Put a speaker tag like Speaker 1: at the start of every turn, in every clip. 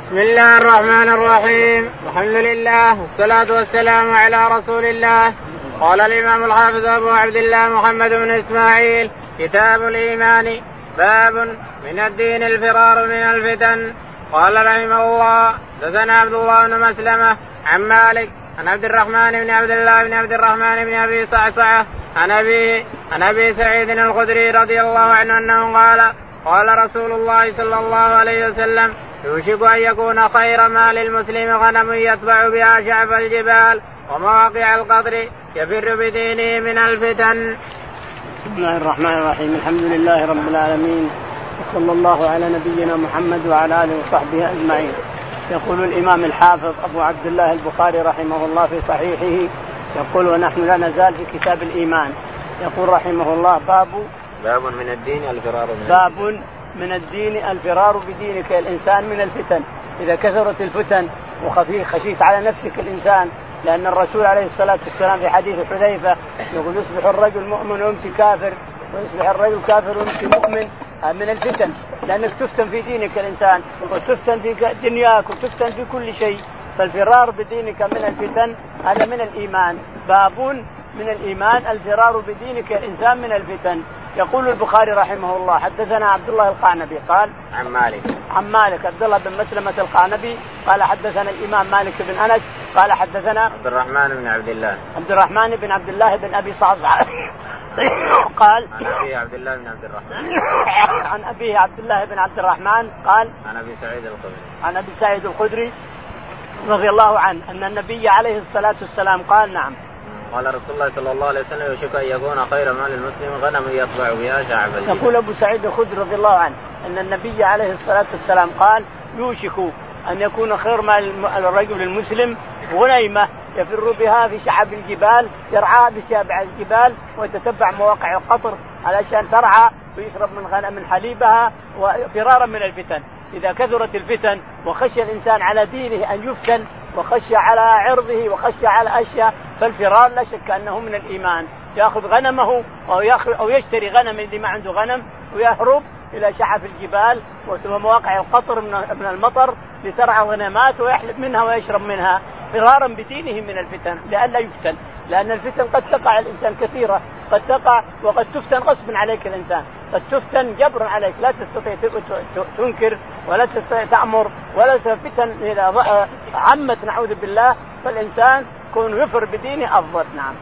Speaker 1: بسم الله الرحمن الرحيم. الحمد لله والصلاة والسلام على رسول الله. قال الإمام الحافظ أبو عبد الله محمد بن إسماعيل كتاب الإيمان باب من الدين الفرار من الفتن. قال رحمه الله دثنا عبد الله بن مسلمة عن مالك عن عبد الرحمن بن عبد الله بن عبد الرحمن بن أبي صعصعة عن أبي عن أبي سعيد الخدري رضي الله عنه أنه قال قال رسول الله صلى الله عليه وسلم يوشك أن يكون خير مال المسلم غنم يتبع بها شعب الجبال ومواقع القدر يفر بدينه من الفتن.
Speaker 2: بسم الله الرحمن الرحيم الحمد لله رب العالمين وصلى الله على نبينا محمد وعلى آله وصحبه أجمعين. يقول الإمام الحافظ أبو عبد الله البخاري رحمه الله في صحيحه يقول ونحن لا نزال في كتاب الإيمان يقول رحمه الله باب
Speaker 1: باب من الدين الفرار من
Speaker 2: باب من الدين الفرار بدينك الإنسان من الفتن. إذا كثرت الفتن وخفي خشيت على نفسك الإنسان لأن الرسول عليه الصلاة والسلام في حديث حذيفة يقول يصبح الرجل مؤمن ويمسي كافر ويصبح الرجل كافر ويمسي مؤمن. من الفتن. لأنك تفتن في دينك الإنسان وتفتن في دنياك وتفتن في كل شيء. فالفرار بدينك من الفتن هذا من الإيمان. باب من الإيمان الفرار بدينك الإنسان من الفتن. يقول البخاري رحمه الله حدثنا عبد الله القعنبي قال
Speaker 1: عن مالك.
Speaker 2: عن مالك عبد الله بن مسلمة القعنبي قال حدثنا الإمام مالك بن أنس قال حدثنا
Speaker 1: عبد الرحمن بن عبد الله.
Speaker 2: عبد الرحمن بن عبد الله بن أبي صعصع قال
Speaker 1: عن أبي عبد الله بن عبد الرحمن.
Speaker 2: عن أبيه عبد الله بن عبد الرحمن قال
Speaker 1: عن أبي سعيد الخدري.
Speaker 2: عن أبي سعيد الخدري رضي الله عنه أن النبي عليه الصلاة والسلام قال نعم
Speaker 1: قال رسول الله صلى الله عليه وسلم يوشك أن يكون خير مال المسلم غنم يتبع بها شعب
Speaker 2: يقول أبو سعيد الخدري رضي الله عنه أن النبي عليه الصلاة والسلام قال يوشك أن يكون خير مال الرجل المسلم غنيمة يفر بها في شعب الجبال يرعى بشابع الجبال ويتتبع مواقع القطر علشان ترعى ويشرب من غنم من حليبها وفرارا من الفتن. إذا كثرت الفتن وخشي الإنسان على دينه أن يفتن وخشي على عرضه وخشي على أشياء فالفرار لا شك أنه من الإيمان. يأخذ غنمه أو أو يشتري غنم اللي ما عنده غنم ويهرب إلى شعف الجبال ومواقع القطر من المطر لترعى غنمات ويحلب منها ويشرب منها فرارا بدينه من الفتن لئلا يفتن. لأن الفتن قد تقع الإنسان كثيرة. قد تقع وقد تفتن غصبا عليك الإنسان. قد تفتن جبرا عليك. لا تستطيع تنكر ولا تستطيع تأمر ولا فتن اذا عمت نعوذ بالله. فالإنسان كون يفر بدينه أفضل نعم.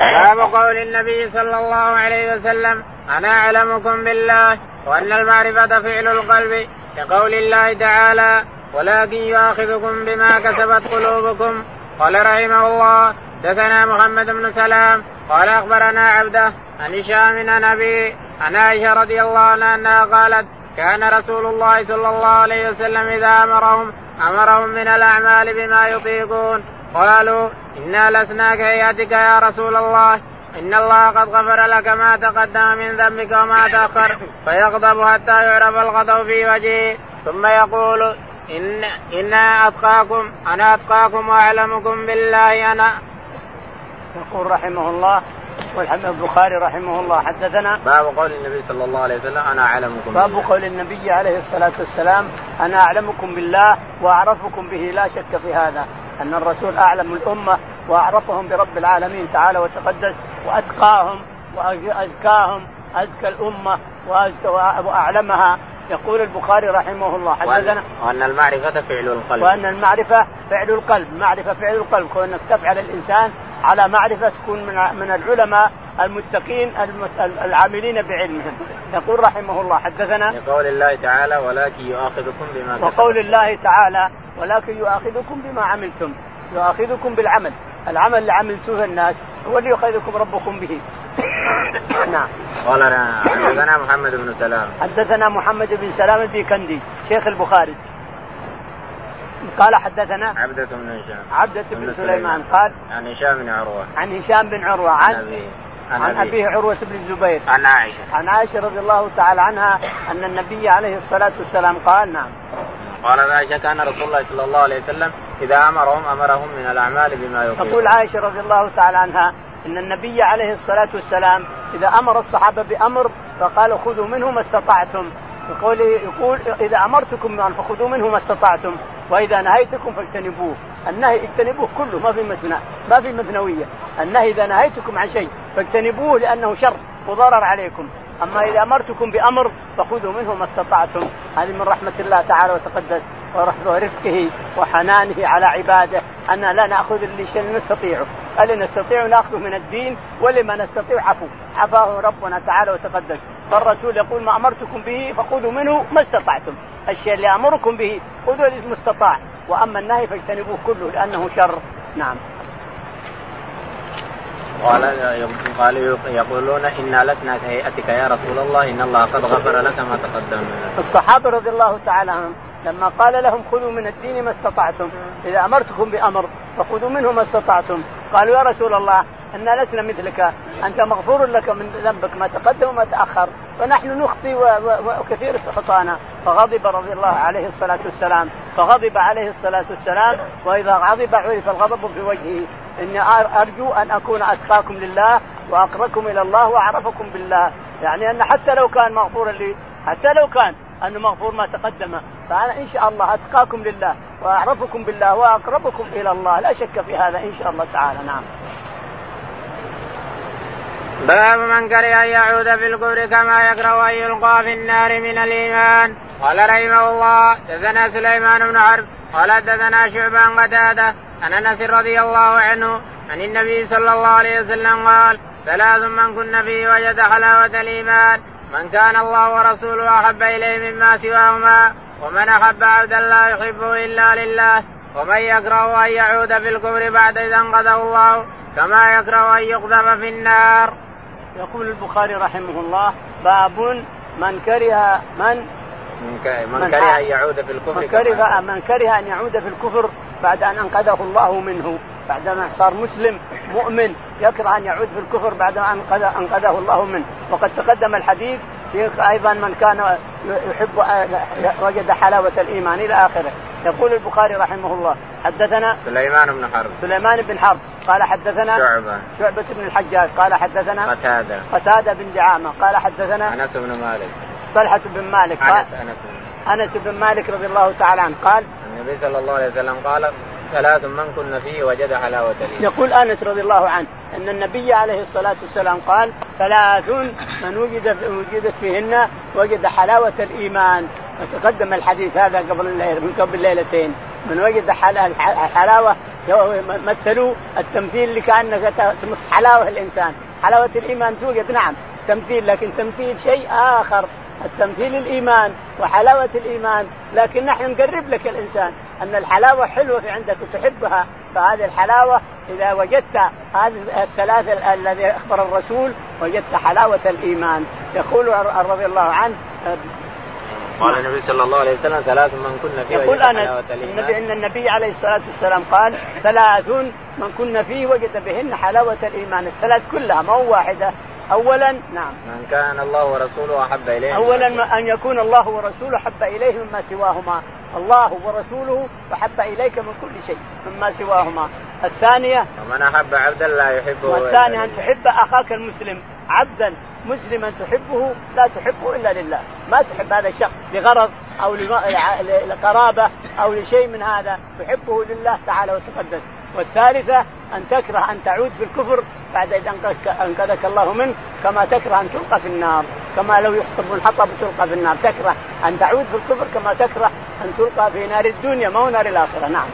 Speaker 1: باب قول النبي صلى الله عليه وسلم أنا أعلمكم بالله وأن المعرفة فعل القلب كقول الله تعالى ولكن يؤاخذكم بما كسبت قلوبكم قال رحمه الله دثنا محمد بن سلام قال أخبرنا عبده عن هشام عن أبي عن عائشة رضي الله عنها قالت كان رسول الله صلى الله عليه وسلم إذا أمرهم أمرهم من الأعمال بما يطيقون. قالوا إنا لسنا كهيئتك يا رسول الله. إن الله قد غفر لك ما تقدم من ذنبك وما تأخر. فيغضب حتى يعرف الغضب في وجهه. ثم يقول إن إنا أتقاكم أنا أتقاكم وأعلمكم بالله أنا.
Speaker 2: يقول رحمه الله والحمد البخاري رحمه الله. حدثنا
Speaker 1: باب قول النبي صلى الله عليه وسلم أنا أعلمكم
Speaker 2: باب بالله. قول النبي عليه الصلاة والسلام أنا أعلمكم بالله وأعرفكم به لا شك في هذا أن الرسول أعلم الأمة وأعرفهم برب العالمين تعالى وتقدس وأتقاهم وأزكاهم أزكى الأمة وأزكى وأعلمها. يقول البخاري رحمه الله.
Speaker 1: حدثنا وأن المعرفة فعل القلب.
Speaker 2: وأن المعرفة فعل القلب، معرفة فعل القلب، كونك تفعل الإنسان على معرفة تكون من من العلماء المتقين العاملين بعلمهم. يقول رحمه الله حدثنا
Speaker 1: لقول الله تعالى ولكن يؤاخذكم بما
Speaker 2: وقول الله تعالى ولكن يؤاخذكم بما عملتم. يؤاخذكم بالعمل. العمل اللي عملتوه الناس هو اللي يؤاخذكم ربكم به.
Speaker 1: نعم. قال حدثنا محمد بن سلام.
Speaker 2: حدثنا محمد بن سلام البيكندي شيخ البخاري. قال حدثنا
Speaker 1: عبدة بن هشام.
Speaker 2: عبدة بن, سليمان قال
Speaker 1: عن هشام بن عروة.
Speaker 2: عن هشام بن عروة عن أبيه. عن, عن أبيه. عروة بن الزبير.
Speaker 1: عن عائشة.
Speaker 2: عن عائشة رضي الله تعالى عنها أن النبي عليه الصلاة والسلام قال نعم.
Speaker 1: قال عائشة كان رسول الله صلى الله عليه وسلم إذا أمرهم أمرهم من الأعمال بما يطيق
Speaker 2: تقول عائشة رضي الله تعالى عنها أن النبي عليه الصلاة والسلام إذا أمر الصحابة بأمر فقال خذوا منه ما استطعتم. بقوله يقول إذا أمرتكم بامر فخذوا منه ما استطعتم وإذا نهيتكم فاجتنبوه. النهي اجتنبوه كله ما في مثنى ما في مثنوية. النهي إذا نهيتكم عن شيء فاجتنبوه لأنه شر وضرر عليكم. أما إذا أمرتكم بأمر فخذوا منه ما استطعتم. هذه من رحمة الله تعالى وتقدس ورفقه وحنانه على عباده. أن لا نأخذ اللي نستطيعه. اللي نستطيع نأخذه من الدين؟ ولما نستطيع؟ عفو. عفاه ربنا تعالى وتقدس. فالرسول يقول ما أمرتكم به فخذوا منه ما استطعتم. الشيء اللي أمركم به خذوا المستطاع وأما النهي فاجتنبوه كله لأنه شر. نعم.
Speaker 1: قال قال يقولون إنا لسنا كهيئتك يا رسول الله إن الله قد غفر لك ما تقدم.
Speaker 2: الصحابة رضي الله تعالى عنهم لما قال لهم خذوا من الدين ما استطعتم إذا أمرتكم بأمر فخذوا منه ما استطعتم. قالوا يا رسول الله إنا لسنا مثلك أنت مغفور لك من ذنبك ما تقدم وما تأخر ونحن نخطي وكثير خطانا. فغضب رضي الله عليه الصلاة والسلام فغضب عليه الصلاة والسلام وإذا غضب عرف الغضب في وجهه إني أرجو أن أكون أتقاكم لله وأقربكم إلى الله وأعرفكم بالله. يعني أن حتى لو كان مغفورا لي حتى لو كان انه مغفور ما تقدم فأنا إن شاء الله أتقاكم لله وأعرفكم بالله وأقربكم إلى الله. لا شك في هذا إن شاء الله تعالى. نعم.
Speaker 1: باب من كره أن يعود في الكفر كما يكره أن يلقى في النار من الإيمان. قال رحمه الله دثنا سليمان بن حرب قال دثنا شعبان قتادة عن أنس رضي الله عنه عن النبي صلى الله عليه وسلم قال ثلاث من كن فيه وجد حلاوة الإيمان من كان الله ورسوله أحب إليه مما سواهما ومن أحب عبدا لا يحبه إلا لله ومن يكره أن يعود في الكفر بعد اذا أنقذه الله كما يكره أن يقذف في النار.
Speaker 2: يقول البخاري رحمه الله باب من كره من
Speaker 1: من كره أن يعود في الكفر
Speaker 2: من كره من كره أن يعود في الكفر بعد أن أنقذه الله منه. بعدما صار مسلم مؤمن يكره أن يعود في الكفر بعد ان أنقذه الله منه. وقد تقدم الحديث في أيضا من كان يحب وجد حلاوة الإيمان إلى آخره. يقول البخاري رحمه الله حدثنا
Speaker 1: سليمان بن حرب.
Speaker 2: سليمان بن حرب. قال حدثنا
Speaker 1: شعبة.
Speaker 2: شعبة بن الحجاج. قال حدثنا
Speaker 1: قتادة.
Speaker 2: قتادة بن دعامة. قال حدثنا
Speaker 1: أنس بن مالك.
Speaker 2: طلحة بن مالك.
Speaker 1: أنس أنس
Speaker 2: أنس بن مالك رضي الله تعالى عنه. قال
Speaker 1: النبي صلى الله عليه وسلم قال ثلاث من كن فيه وجد حلاوة الإيمان
Speaker 2: يقول أنس رضي الله عنه أن النبي عليه الصلاة والسلام قال ثلاث من وجد وجدت فيهن وجد حلاوة الإيمان. وتقدم الحديث هذا قبل من قبل ليلتين. من وجد حلاوة مثلوا التمثيل اللي كأنك تمص حلاوة الإنسان. حلاوة الإيمان توجد نعم تمثيل لكن تمثيل شيء آخر. التمثيل الإيمان وحلاوة الإيمان لكن نحن نقرب لك الإنسان أن الحلاوة حلوة في عندك وتحبها فهذه الحلاوة إذا وجدت هذه الثلاثة الذي أخبر الرسول وجدت حلاوة الإيمان. يقول رضي الله عنه
Speaker 1: قال النبي صلى الله عليه وسلم ثلاث من كن فيه
Speaker 2: يقول أنس النبي إن النبي عليه الصلاة والسلام قال ثلاث من كن فيه وجد بهن حلاوة الإيمان. الثلاث كلها ما هو واحدة اولا نعم.
Speaker 1: من كان الله ورسوله أحب إليه.
Speaker 2: اولا أن يكون الله ورسوله أحب إليه مما سواهما. الله ورسوله أحب إليك من كل شيء مما سواهما. الثانية
Speaker 1: ومن أحب عبدا لا يحبه
Speaker 2: والثانية أن تحب أخاك المسلم عبدا مسلما تحبه لا تحبه إلا لله. ما تحب هذا الشخص لغرض أو لقرابة أو لشيء من هذا تحبه لله تعالى وتقدس. والثالثة أن تكره أن تعود في الكفر بعد اذا انقذك الله منه كما تكره أن تلقى في النار كما لو يخطب الحطب تلقى في النار. تكره أن تعود في الكفر كما تكره أن تلقى في نار الدنيا ما هو نار الآخرة؟ نعم.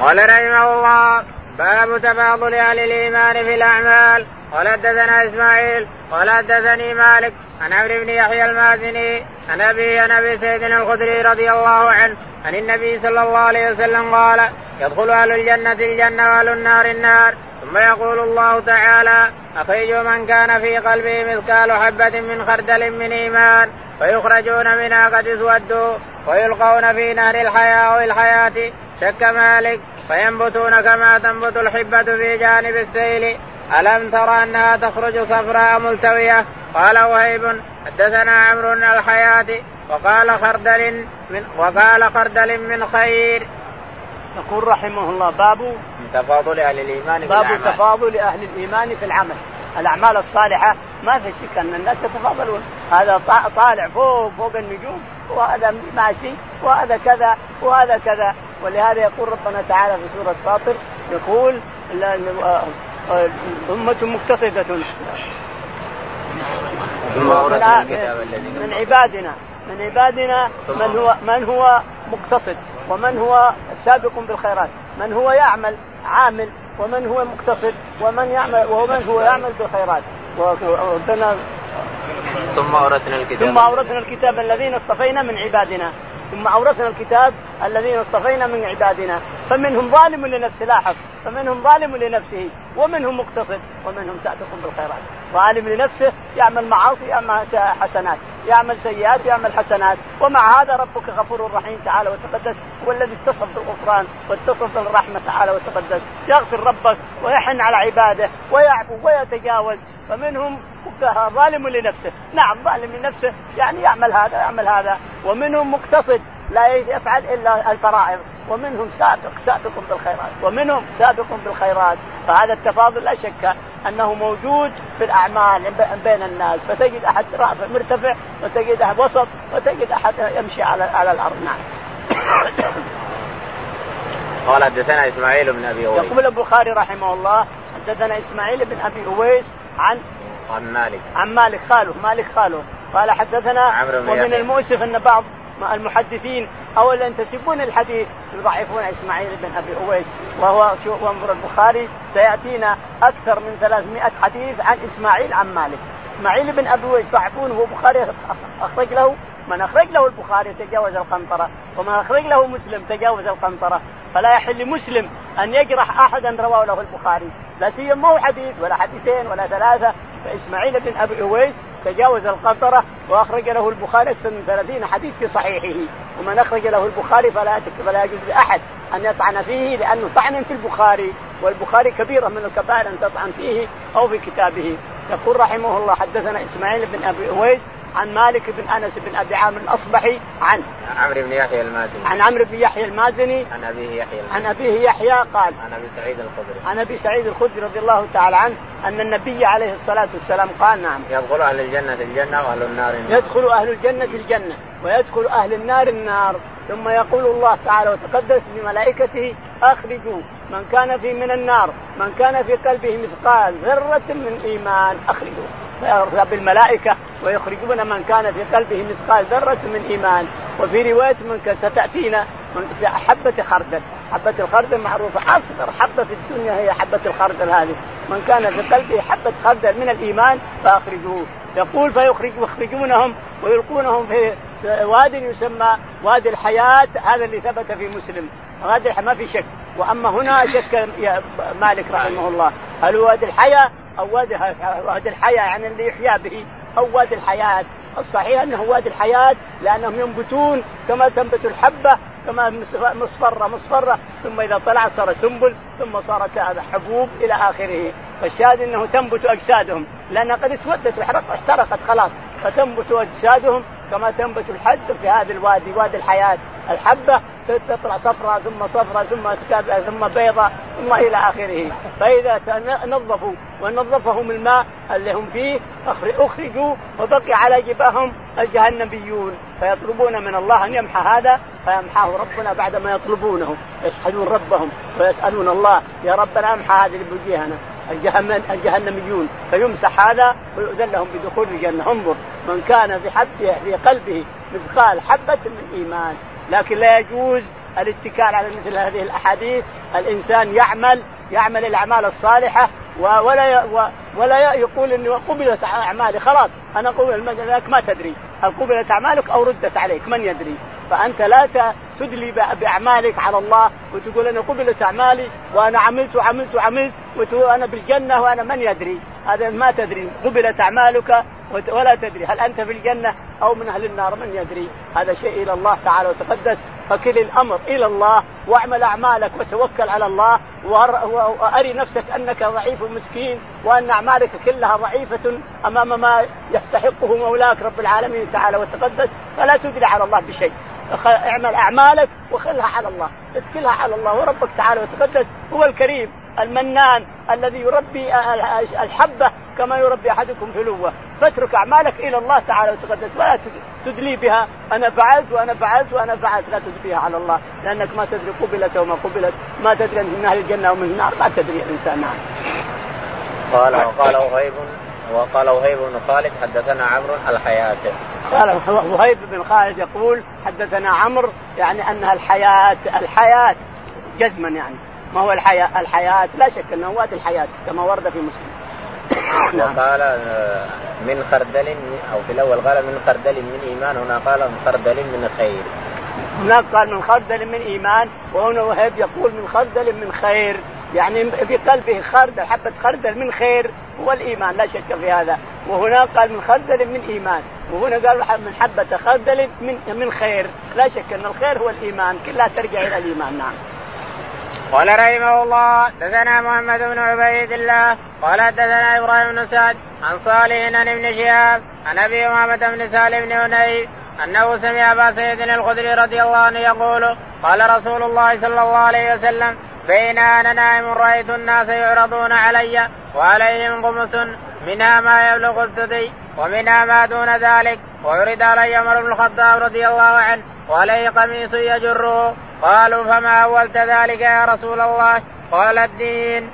Speaker 1: قال رحمه الله باب تفاضل أهل الإيمان في الأعمال. قال حدثنا إسماعيل قال حدثني مالك عن عمرو بن يحيى المازني عن أبي عن أبي سيد الخدري رضي الله عنه عن النبي صلى الله عليه وسلم قال يدخل أهل الجنة الجنة وأهل النار النار ثم يقول الله تعالى اخرجوا من كان في قلبه مثقال حبة من خردل من إيمان فيخرجون منها قد اسودوا ويلقون في نهر الحياة أو الحياة شك مالك فينبتون كما تنبت الحبة في جانب السيل ألم ترى أنها تخرج صفراء ملتوية؟ قال وهيب حدثنا عمرو الحياة وقال خردل من وقال خردل من خير.
Speaker 2: يقول رحمه الله باب
Speaker 1: تفاضل أهل الإيمان في
Speaker 2: باب
Speaker 1: الأعمال.
Speaker 2: تفاضل أهل الإيمان في العمل. الأعمال الصالحة ما في شك أن الناس يتفاضلون. هذا طالع فوق فوق النجوم وهذا ماشي وهذا كذا وهذا كذا. ولهذا يقول ربنا تعالى في سورة فاطر يقول أمة مقتصدة. من عبادنا من عبادنا من هو من هو مقتصد ومن هو سابق بالخيرات من هو يعمل عامل ومن هو مقتصد ومن يعمل ومن هو يعمل بالخيرات. وربنا
Speaker 1: ثم أورثنا الكتاب
Speaker 2: ثم أورثنا الكتاب الذين اصطفينا من عبادنا. ثم أورثنا الكتاب الذين اصطفينا من عبادنا. فمنهم ظالم لنفسه لاحظ. فمنهم ظالم لنفسه ومنهم مقتصد ومنهم سابق بالخيرات. ظالم لنفسه يعمل معاصي يعمل حسنات يعمل سيئات يعمل حسنات. ومع هذا ربك غفور رحيم تعالى وتقدس هو الذي اتصف بالغفران واتصف بالرحمة تعالى وتقدس. يغفر ربك ويحن على عباده ويعفو ويتجاوز. فمنهم ظالم لنفسه. نعم ظالم لنفسه يعني يعمل هذا يعمل هذا. ومنهم مقتصد لا يفعل إلا الفرائض. ومنهم سابق سابق بالخيرات. ومنهم سابق بالخيرات. فهذا التفاضل لا شك أنه موجود في الأعمال بين الناس. فتجد أحد رافع مرتفع وتجد أحد وسط وتجد أحد يمشي على على الأرض. نعم.
Speaker 1: قال حدثنا إسماعيل بن أبي أويس.
Speaker 2: يقول البخاري رحمه الله حدثنا إسماعيل بن أبي أويس عن
Speaker 1: عن مالك.
Speaker 2: عن مالك خاله. مالك خاله. قال حدثنا ومن المؤسف أن بعض المحدثين. اللي ينتسبون الحديث يضعفون إسماعيل بن أبي اويس وهو وانظر البخاري. سيأتينا أكثر من 300 حديث عن إسماعيل عن مالك. إسماعيل بن أبي اويس ضعفونه وبخاري أخرج له. من أخرج له البخاري تجاوز القنطرة ومن أخرج له مسلم تجاوز القنطرة. فلا يحل لمسلم أن يجرح احدا رواه له البخاري. لا سيما مو حديث ولا حديثين ولا ثلاثة. فإسماعيل بن أبي اويس تجاوز القنطرة وأخرج له البخاري أكثر من 30 حديث في صحيحه. ومن أخرج له البخاري فلا فلا يجوز لأحد أن يطعن فيه لأنه طعن في البخاري. والبخاري كبيرة من الكبائر أن تطعن فيه أو في كتابه. يقول رحمه الله حدثنا إسماعيل بن أبي أويس عن مالك بن أنس بن أبي عامر الأصبحي عن
Speaker 1: عمرو بن يحيى المازني.
Speaker 2: عن عمرو بن يحيى المازني.
Speaker 1: عن أبيه يحيى المازني.
Speaker 2: عن أبيه يحيى قال
Speaker 1: عن أبي سعيد الخدري.
Speaker 2: عن أبي سعيد الخدري رضي الله تعالى عنه أن النبي عليه الصلاة والسلام قال نعم.
Speaker 1: يدخل أهل الجنة الجنة وأهل النار
Speaker 2: النار. يدخل أهل الجنة الجنة ويدخل أهل النار النار. ثم يقول الله تعالى وتقدس بملائكته اخرجوا من كان في من النار من كان في قلبه مثقال ذرة من إيمان أخرجوا. فيرضى بالملائكه ويخرجون من كان في قلبه مثقال ذرة من إيمان. وفي رواية من ستأتينا من حبة خردل. حبة الخردل معروفة. أصغر حبة في الدنيا هي حبة الخردل هذه. من كان في قلبه حبة خردل من الإيمان فأخرجوه. يقول فيخرج يخرجونهم ويلقونهم في واد يسمى وادي الحياة. هذا اللي ثبت في مسلم. وادي ما في شك. وأما هنا شك مالك رحمه الله. هل هو وادي الحياة أو وادي وادي الحياة؟ يعني اللي يحيا به أو وادي الحياة. الصحيح أنه وادي الحياة لأنهم ينبتون كما تنبت الحبة كما مصفرة مصفرة ثم إذا طلعت صار سنبل ثم صارت حبوب إلى آخره. فالشاهد أنه تنبت أجسادهم. لأنها قد اسودت احترقت خلاص. فتنبت أجسادهم كما تنبت الحد في هذا الوادي وادي الحياة الحبة. تطلع صفراء ثم صفراء ثم ثم بيضاء ثم إلى آخره. فإذا نظفوا ونظفهم الماء اللي هم فيه أخرجوا وبقي على جبههم الجهنميون. فيطلبون من الله أن يمحى هذا فيمحاه ربنا بعدما يطلبونه. يشهدون ربهم ويسألون الله يا ربنا امحى هذه اللي بوجيهنا الجهنميون. فيمسح هذا ويؤذن لهم بدخول الجنة. انظر من كان في حبه في قلبه مثقال حبة من إيمان. لكن لا يجوز الاتكال على مثل هذه الأحاديث الإنسان يعمل يعمل الأعمال الصالحة ولا ولا يقول اني قبلت أعمالي. خلاص أنا قبل لك ما تدري. هل قبلت أعمالك أو ردت عليك من يدري؟ فأنت لا تدلي بأعمالك على الله وتقول أنا قبلت أعمالي وأنا عملت وعملت وعملت وتقول أنا بالجنة وأنا من يدري؟ هذا ما تدري. قبلت أعمالك ولا تدري. هل أنت في الجنة أو من أهل النار؟ من يدري. هذا شيء إلى الله تعالى وتقدس. فكل الأمر إلى الله واعمل أعمالك وتوكل على الله وأري نفسك أنك ضعيف مسكين وأن أعمالك كلها ضعيفة أمام ما يستحقه مولاك رب العالمين تعالى وتقدس فلا تدري على الله بشيء. اعمل أعمالك وخلها على الله. اتكلها على الله وربك تعالى وتقدس. هو الكريم المنان الذي يربي الحبة كما يربي أحدكم فلوه فاترك أعمالك إلى الله تعالى وتقدس. ولا تدلي بها. أنا فعلت وأنا فعلت وأنا فعلت. لا تدليها على الله. لأنك ما تدري. قبلت وما قبلت. ما تدري من أهل الجنة ومن النار. ما تدري الانسان نعم.
Speaker 1: قال وقال وهيب وقال وهيب بن خالد حدثنا عمرو الحياة.
Speaker 2: قال وهيب بن خالد يقول حدثنا عمرو يعني أنها الحياة الحياة جزما يعني. ما هو الحياة الحياة؟ لا شك أنه وادي الحياة كما ورد في مسلم.
Speaker 1: وقال آه، من خردل أو في الأول قال من خردل من إيمان هنا قال من خردل من خير.
Speaker 2: هناك قال من خردل من إيمان وهنا وهيب يقول من خردل من خير. يعني في قلبه خردل حبة خردل من خير هو الإيمان لا شك في هذا. وهناك قال من خردل من إيمان وهنا قال من حبة خردل من من خير. لا شك أن الخير هو الإيمان كلها ترجع إلى الإيمان نعم.
Speaker 1: قال رحمه الله دثنا محمد بن عبيد الله قال دثنا إبراهيم بن سعد عن صالح عن ابن شهاب عن أبي أمامة بن سالم بن هنيف أنه سمع أبا سيد الخدري رضي الله عنه يقول قال رسول الله صلى الله عليه وسلم بين أنا نائم رأيت الناس يعرضون علي وعليهم قمص منها ما يبلغ الثدي ومنها ما دون ذلك وعرض علي عمر بن الخطاب رضي الله عنه وعليه قميص يجره. قالوا فما أولت ذلك يا رسول الله؟ قال الدين.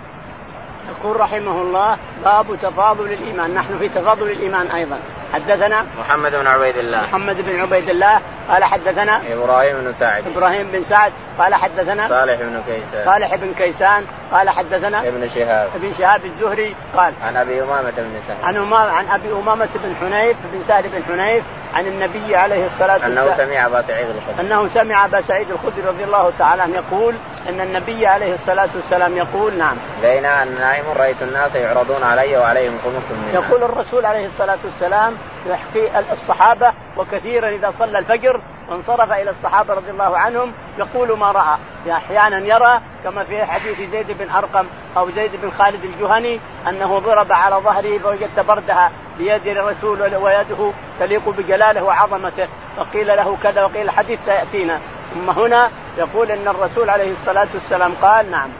Speaker 2: يقول رحمه الله باب تفاضل الإيمان. نحن في تفاضل الإيمان أيضا. حدثنا
Speaker 1: محمد بن عبيد الله.
Speaker 2: محمد بن عبيد الله. قال حدثنا
Speaker 1: إبراهيم بن سعد.
Speaker 2: إبراهيم بن سعد. قال حدثنا
Speaker 1: صالح بن كيسان.
Speaker 2: صالح بن كيسان. قال حدثنا
Speaker 1: ابن شهاب.
Speaker 2: ابن شهاب الزهري. قال
Speaker 1: عن أبي أمامة بن سهل.
Speaker 2: عن أمامة عن أبي أمامة بن حنيف بن سهل بن حنيف عن النبي عليه الصلاة والسلام.
Speaker 1: انه سمع أبا سعيد الخدري.
Speaker 2: أنه سمع أبا سعيد الخدري رضي الله تعالى عنه يقول أن النبي عليه الصلاة والسلام يقول نعم.
Speaker 1: بين أن نائم رأيت الناس يعرضون علي وعليهم خمس منها
Speaker 2: يقول الرسول عليه الصلاة والسلام يحكي الصحابة وكثيرا إذا صلى الفجر وانصرف إلى الصحابة رضي الله عنهم يقول ما رأى. أحيانا يرى كما في حديث زيد بن أرقم أو زيد بن خالد الجهني أنه ضرب على ظهره فوجدت بردها بيد الرسول ويده تليق بجلاله وعظمته. وقيل له كذا وقيل الحديث سيأتينا. ثم هنا يقول إن الرسول عليه الصلاة والسلام قال نعم.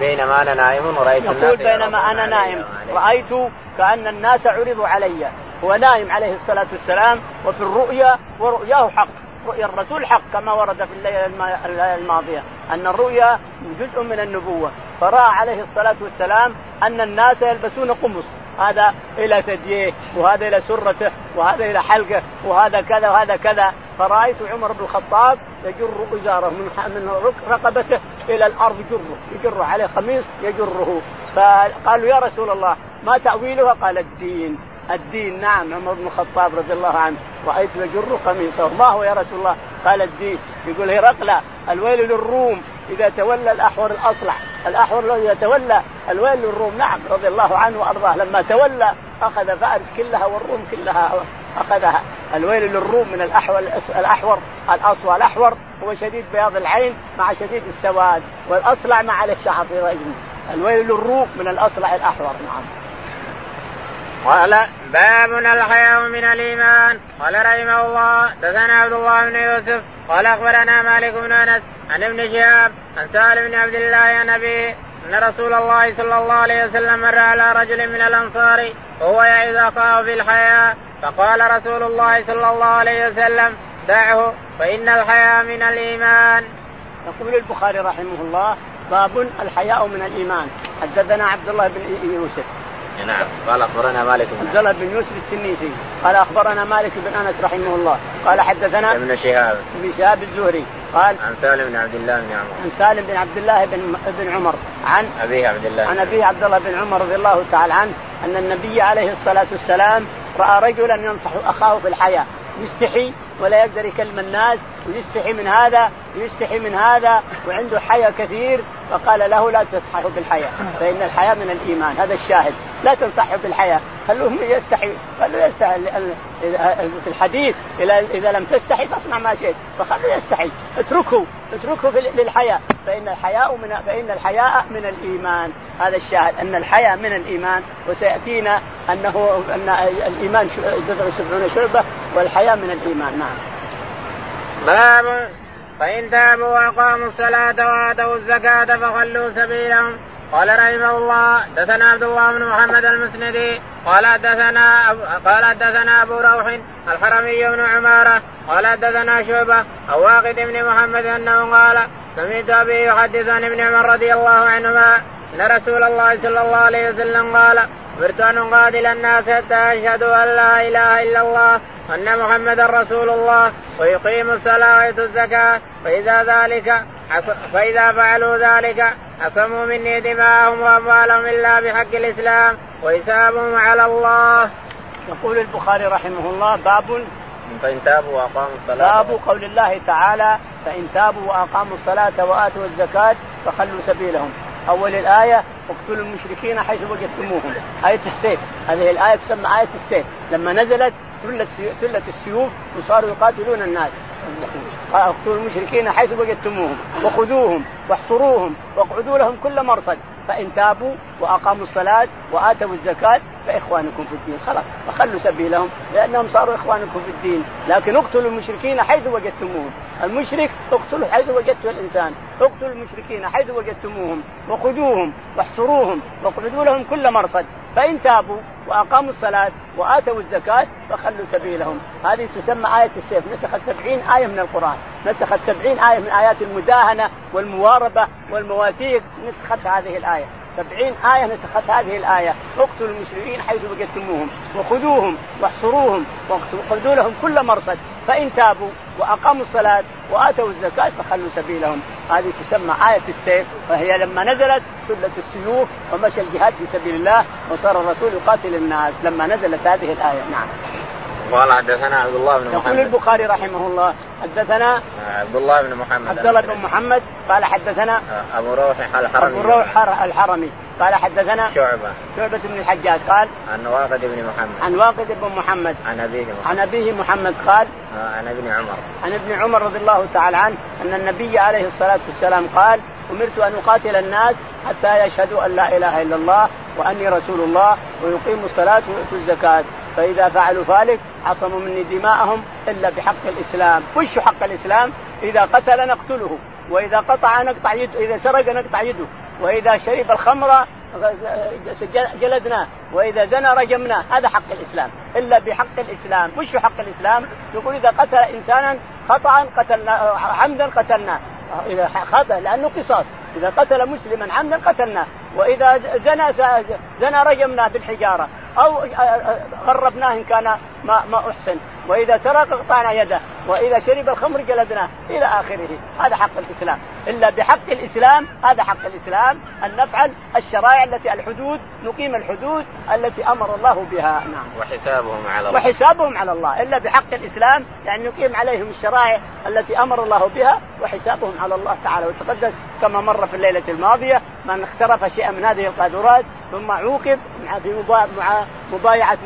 Speaker 1: بينما أنا نائم رايت
Speaker 2: يقول بينما أنا نائم. رأيت كأن الناس عرضوا علي. هو نائم عليه الصلاة والسلام وفي الرؤيا ورؤياه حق. رؤيا الرسول حق كما ورد في الليلة الماضية. أن الرؤيا جزء من النبوة. فرأى عليه الصلاة والسلام أن الناس يلبسون قمص. هذا إلى ثدييه وهذا إلى سرته وهذا إلى حلقه وهذا كذا وهذا كذا. فرأيت عمر بن الخطاب يجر أزاره من من رقبته إلى الأرض يجره يجر عليه قميص يجره. فقالوا يا رسول الله ما تأويلها؟ قال الدين. الدين نعم عمر بن الخطاب رضي الله عنه. رأيت يجر قميصه. ما هو يا رسول الله. قال الدين. يقول هرقل الويل للروم. إذا تولى الأحور الأصلع. الأحور الذي يتولى الويل للروم. نعم رضي الله عنه وأرضاه. لما تولى أخذ فارس كلها والروم كلها أخذها. الويل للروم من الأحور الأحور الاصوى الأحور هو شديد بياض العين مع شديد السواد. والأصلع ما عليه شعر في رجله الويل للروم من الأصلع الأحور. نعم.
Speaker 1: قال باب الحياء من الإيمان. قال رحمه الله دثنا عبد الله بن يوسف قال أخبرنا مالك بن أنس عن ابن شهاب عن سالم بن عبد الله عن ابي أن رسول الله صلى الله عليه وسلم مر على رجل من الأنصار وهو يعظ أخاه في الحياء فقال رسول الله صلى الله عليه وسلم دعه فإن الحياء من الإيمان.
Speaker 2: يقول البخاري رحمه الله باب الحياء من الإيمان. حدثنا عبد الله بن يوسف.
Speaker 1: نعم. قال أخبرنا مالك بن
Speaker 2: عبد الله بن يوسف التنيسي. قال أخبرنا مالك بن أنس رحمه الله. قال حدثنا
Speaker 1: ابن شهاب.
Speaker 2: ابن شهاب الزهري. قال
Speaker 1: عن سالم بن عبد الله بن عمر.
Speaker 2: عن سالم بن عبد الله بن بن عمر. عن
Speaker 1: أبيه عبد الله.
Speaker 2: عن أبيه عبد الله بن عمر رضي الله تعالى عنه أن النبي عليه الصلاة والسلام رأى رجلا ينصح أخاه في الحياة. يستحي ولا يقدر يكلم الناس ويستحي من هذا ويستحي من هذا وعنده حياة كثير فقال له لا تنصحه بالحياة فإن الحياة من الإيمان. هذا الشاهد. لا تنصحه بالحياة خلوه يستحي؟ خلوه يستحي في الحديث إذا لم تستحي فاصنع ما شئت. فخلوه يستحي. اتركه. اتركه للحياة فإن الحياء من فإن الحياء من الإيمان. هذا الشاهد أن الحياء من الإيمان. وسيأتينا أنه أن الإيمان بضع سبعون شعبة والحياء من الإيمان. نعم.
Speaker 1: باب فإن تابوا وأقاموا الصلاة وآتوا الزكاة فخلوا سبيلهم. قال رحمه الله دثنا عبد الله بن محمد المسندي قال دثنا قال حدثنا أبو روح الحرمي بن عمارة قال دثنا شعبة أو واقد بن محمد أنه قال سمعت أبي يحدث عن ابن عمر رضي الله عنهما إن رسول الله صلى الله عليه وسلم قال امرت ان اقاتل الناس حتى أشهدوا أن لا إله إلا الله وان محمدا رسول الله ويقيم الصلاة ويؤتوا الزكاة. فإذا ذلك فإذا فعلوا ذلك عصموا مني دماءهم وأموالهم إلا بحق الإسلام وحسابهم على الله.
Speaker 2: يقول البخاري رحمه الله باب
Speaker 1: فإن تابوا وأقاموا الصلاة.
Speaker 2: باب قول الله تعالى فإن تابوا وأقاموا الصلاة وآتوا الزكاة فخلوا سبيلهم. أول الآية اقتلوا المشركين حيث وجدتموهم. آية السيف. هذه الآية تسمى آية السيف. لما نزلت سلة السيوف وصاروا يقاتلون الناس. اقتلوا المشركين حيث وجدتموهم. وخذوهم واحصروهم واقعدوا لهم كل مرصد. فإن تابوا وأقاموا الصلاة وآتوا الزكاة فإخوانكم في الدين. خلاص فخلوا سبيلهم لأنهم صاروا إخوانكم في الدين. لكن اقتلوا المشركين حيث وجدتموهم. المشرك اقتلوا حيث وجدتم الإنسان. اقتلوا المشركين حيث وجدتموهم. وخذوهم واحصروهم واقعدوا لهم كل مرصد. فإن تابوا وأقاموا الصلاة وآتوا الزكاة فخلوا سبيلهم. هذه تسمى آية السيف. نسخت سبعين آية من القرآن. نسخت سبعين آية من آيات المداهنة والمواربة والمواثيق. نسخت هذه الآية. سبعين آية نسخت هذه الآية. اقتلوا المشركين حيث وجدتموهم وخذوهم واحصروهم وخذوا لهم كل مرصد. فإن تابوا وأقاموا الصلاة وآتوا الزكاة فخلوا سبيلهم. هذه تسمى آية السيف وهي لما نزلت سلة السيوف ومشى الجهاد في سبيل الله وصار الرسول يقاتل الناس لما نزلت هذه الآية. نعم.
Speaker 1: قال حدثنا عبد الله بن محمد.
Speaker 2: يقول البخاري رحمه الله حدثنا
Speaker 1: عبد الله بن محمد.
Speaker 2: عبد الله بن محمد قال حدثنا
Speaker 1: أبو روح الحرمي.
Speaker 2: أبو روح الحرمي قال حدثنا
Speaker 1: شعبة.
Speaker 2: شعبة بن الحجاج قال
Speaker 1: عن واقد بن محمد.
Speaker 2: عن واقد بن محمد.
Speaker 1: عن أبيه محمد.
Speaker 2: عن أبيه محمد قال
Speaker 1: عن ابن عمر.
Speaker 2: عن ابن عمر رضي الله تعالى عنه أن النبي عليه الصلاة والسلام قال أمرت أن أقاتل الناس حتى يشهدوا أن لا إله إلا الله وأني رسول الله ويقيموا الصلاة ويؤتوا الزكاة فإذا فعلوا ذلك عصموا مني دماءهم إلا بحق الإسلام، وش حق الإسلام؟ إذا قتل نقتله، وإذا قطع نقطع يده، إذا سرق نقطع يده، وإذا شرب الخمر جلدناه وإذا زنى رجمناه. هذا حق الإسلام إلا بحق الإسلام. وش حق الإسلام؟ يقول إذا قتل إنسانا خطأ قتلنا عمدا قتلناه. إذا خطأ لأنه قصاص. إذا قتل مسلما عمدا قتلناه. وإذا زنى زنى رجمناه بالحجارة. أو غربناه إن كان ما ما أحسن. وإذا سرق قطعنا يده وإذا شرب الخمر جلدناه إلى آخره. هذا حق الإسلام. إلا بحق الإسلام هذا حق الإسلام أن نفعل الشرائع التي الحدود نقيم الحدود التي أمر الله بها. نعم.
Speaker 1: وحسابهم على الله.
Speaker 2: وحسابهم على الله. إلا بحق الإسلام يعني نقيم عليهم الشرائع التي أمر الله بها وحسابهم على الله تعالى. وتقدس كما مر في الليلة الماضية من اقترف شيئا من هذه القاذورات ثم عوقب في مبايعة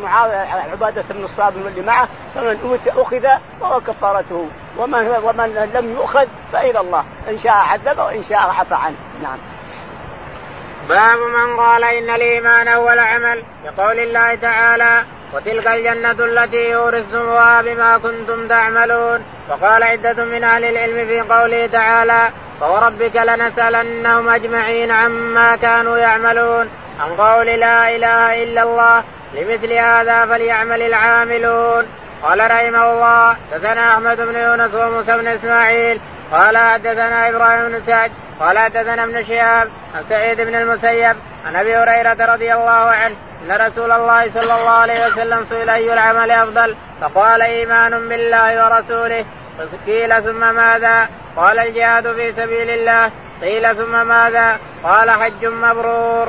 Speaker 2: عبادة بن الصابر واللي معه فمن أخذ فهو كفارته. ومن ومن لم يؤخذ فإلى الله. إن شاء عذبه وإن شاء عفى عنه. نعم.
Speaker 1: باب من قال إن الإيمان هو العمل. بقول الله تعالى وتلك الجنة التي يورثتموها بما كنتم تعملون. وقال عدة من أهل العلم في قوله تعالى فوربك لنسألنهم أجمعين عما كانوا يعملون. عن قول لا إله إلا الله لمثل هذا فليعمل العاملون. قال رحمه الله حدثنا أحمد بن يونس وموسى بن إسماعيل قال حدثنا إبراهيم بن سعد قال حدثنا ابن شهاب عن سعيد بن المسيب عن أبي هريرة رضي الله عنه إن رسول الله صلى الله عليه وسلم سئل أي العمل أفضل فقال إيمان بالله ورسوله قيل ثم ماذا؟ قال الجهاد في سبيل الله قيل ثم ماذا؟ قال حج مبرور.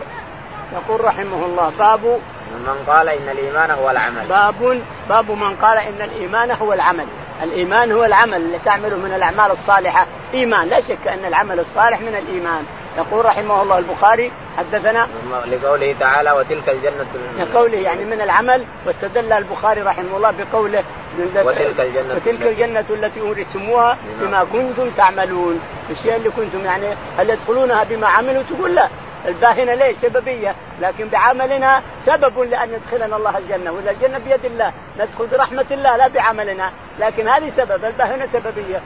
Speaker 2: يقول رحمه الله باب
Speaker 1: من قال إن الإيمان هو العمل.
Speaker 2: باب باب من قال إن الإيمان هو العمل. الإيمان هو العمل اللي تعمله من الأعمال الصالحة. إيمان لا شك أن العمل الصالح من الإيمان. يقول رحمه الله البخاري حدثنا
Speaker 1: لقوله تعالى وتلك الجنة
Speaker 2: لقوله يعني من العمل واستدل البخاري رحمه الله بقوله
Speaker 1: وتلك الجنة
Speaker 2: وتلك الجنة التي أورثتموها بما كنتم تعملون. الشيء اللي كنتم يعني هل يدخلونها بما عملوا؟ تقول لا. الباهنة ليش سببية؟ لكن بعملنا سبب لأن يدخلنا الله الجنة وإذا الجنة بيد الله ندخل برحمة الله لا بعملنا. لكن هذه سبب الباهنة سببية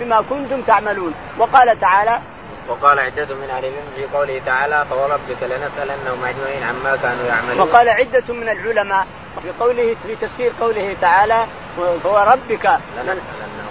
Speaker 2: بما كنتم تعملون. وقال تعالى
Speaker 1: وقال عدة من أهل العلم في قوله تعالى فوربك لنسألنهم أجمعين عما كانوا يعملون.
Speaker 2: وقال عدة من العلماء وفي قوله في تفسير قوله تعالى فوربك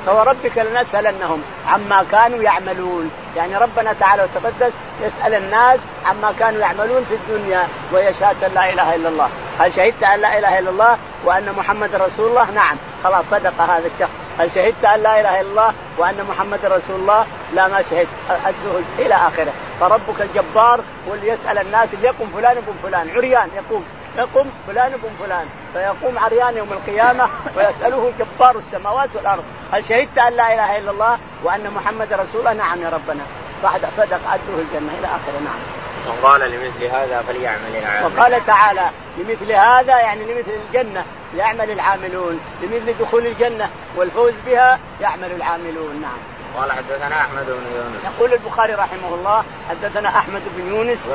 Speaker 2: فوربك لنسألنهم عما كانوا يعملون. يعني ربنا تعالى وتقدس يسأل الناس عما كانوا يعملون في الدنيا وهي شهادة لا إله إلا الله. هل شهدت أن لا إله إلا الله وأن محمد رسول الله؟ نعم. خلاص صدق هذا الشخص. هل شهدت أن لا إله إلا الله وأن محمد رسول الله؟ لا ما شهدت. الزهد إلى آخره. فربك الجبار هو اللي يسأل الناس ليقم فلان بن فلان. عريان يقوم. يقوم فلان بن فلان فيقوم عريان يوم القيامة ويسأله جبار السماوات والأرض هل شهدت أن لا إله إلا الله وأن محمد رسول الله؟ نعم يا ربنا. بعد صدق أدوه الجنة إلى آخره نعم.
Speaker 1: وقال لمثل هذا فليعمل العامل
Speaker 2: وقال تعالى لمثل هذا يعني لمثل الجنة يعمل العاملون لمثل دخول الجنة والفوز بها يعمل العاملون نعم.
Speaker 1: قال حدثنا أحمد بن يونس.
Speaker 2: يقول البخاري رحمه الله حدثنا أحمد بن يونس.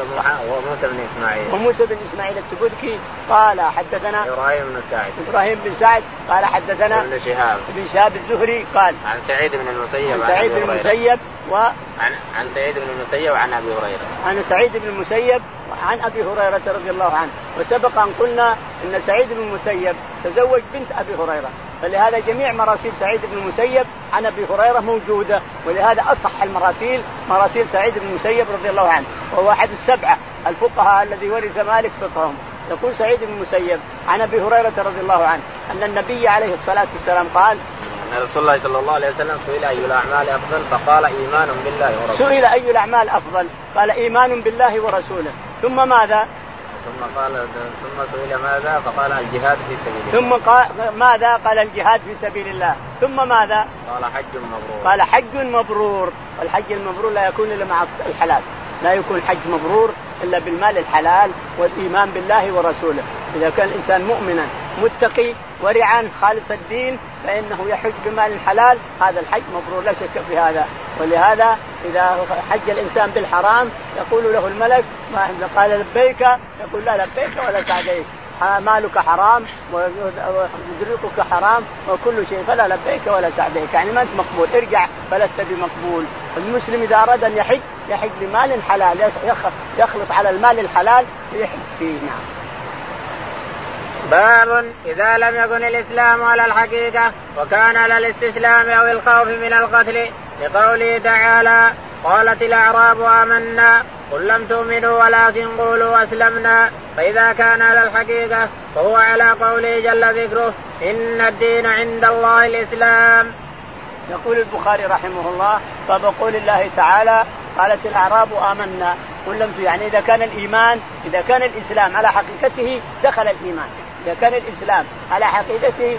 Speaker 1: وموسى بن إسماعيل.
Speaker 2: وموسى بن إسماعيل التبذكي قال حدثنا
Speaker 1: إبراهيم بن سعد.
Speaker 2: إبراهيم بن سعد قال حدثنا
Speaker 1: ابن شهاب.
Speaker 2: ابن شهاب الزهري قال
Speaker 1: عن سعيد بن المسيب
Speaker 2: عن سعيد بن المسيب و
Speaker 1: عن عن سعيد بن المسيب وعن أبي هريرة.
Speaker 2: عن سعيد بن المسيب عن أبي هريرة رضي الله عنه. وسبق أن قلنا إن سعيد بن المسيب تزوج بنت أبي هريرة. فلهذا جميع مراسيل سعيد بن المسيب عن أبي هريرة موجودة ولهذا أصح المراسيل مراسيل سعيد بن المسيب رضي الله عنه وهو أحد السبعة الفقهاء الذي ورث مالك فقههم. يقول سعيد بن المسيب عن أبي هريرة رضي الله عنه أن النبي عليه الصلاة والسلام قال
Speaker 1: أن رسول الله صلى الله عليه وسلم سئل أي الأعمال أفضل؟ فقال إيمان بالله ورسوله.
Speaker 2: سئل أي الأعمال أفضل؟ قال إيمان بالله ورسوله. ثم ماذا؟
Speaker 1: ثم قال ثم سئل ماذا؟ فقال الجهاد في سبيل الله.
Speaker 2: ثم قال ماذا؟ قال الجهاد في سبيل الله. ثم ماذا؟
Speaker 1: قال حج مبرور.
Speaker 2: قال حج مبرور. والحج المبرور لا يكون إلا مع الحلال. لا يكون حج مبرور إلا بالمال الحلال والإيمان بالله ورسوله. إذا كان الإنسان مؤمنا متقي ورعا خالص الدين فإنه يحج بمال حلال. هذا الحج مبرور لا شك في هذا. ولهذا إذا حج الإنسان بالحرام يقول له الملك ما قال لبيك. يقول لا لبيك ولا سعديك. مالك حرام ويدركك حرام وكل شيء. فلا لبيك ولا سعديك. يعني ما أنت مقبول. ارجع فلست بمقبول. المسلم إذا أراد أن يحج يحج بمال حلال. يخلص على المال الحلال ويحج فيه. نعم.
Speaker 1: باب إذا لم يكن الإسلام على الحقيقة وكان على الاستسلام أو الخوف من القتل لقوله تعالى قالت الأعراب آمنا قل لم تؤمنوا ولكن قولوا أسلمنا فإذا كان على الحقيقة فهو على قوله جل ذكره إن الدين عند الله الإسلام.
Speaker 2: يقول البخاري رحمه الله باب قول الله تعالى قالت الأعراب آمنا. قل لم يعني إذا كان الايمان إذا كان الإسلام على حقيقته دخل الإيمان. اذا كان الإسلام على حقيقته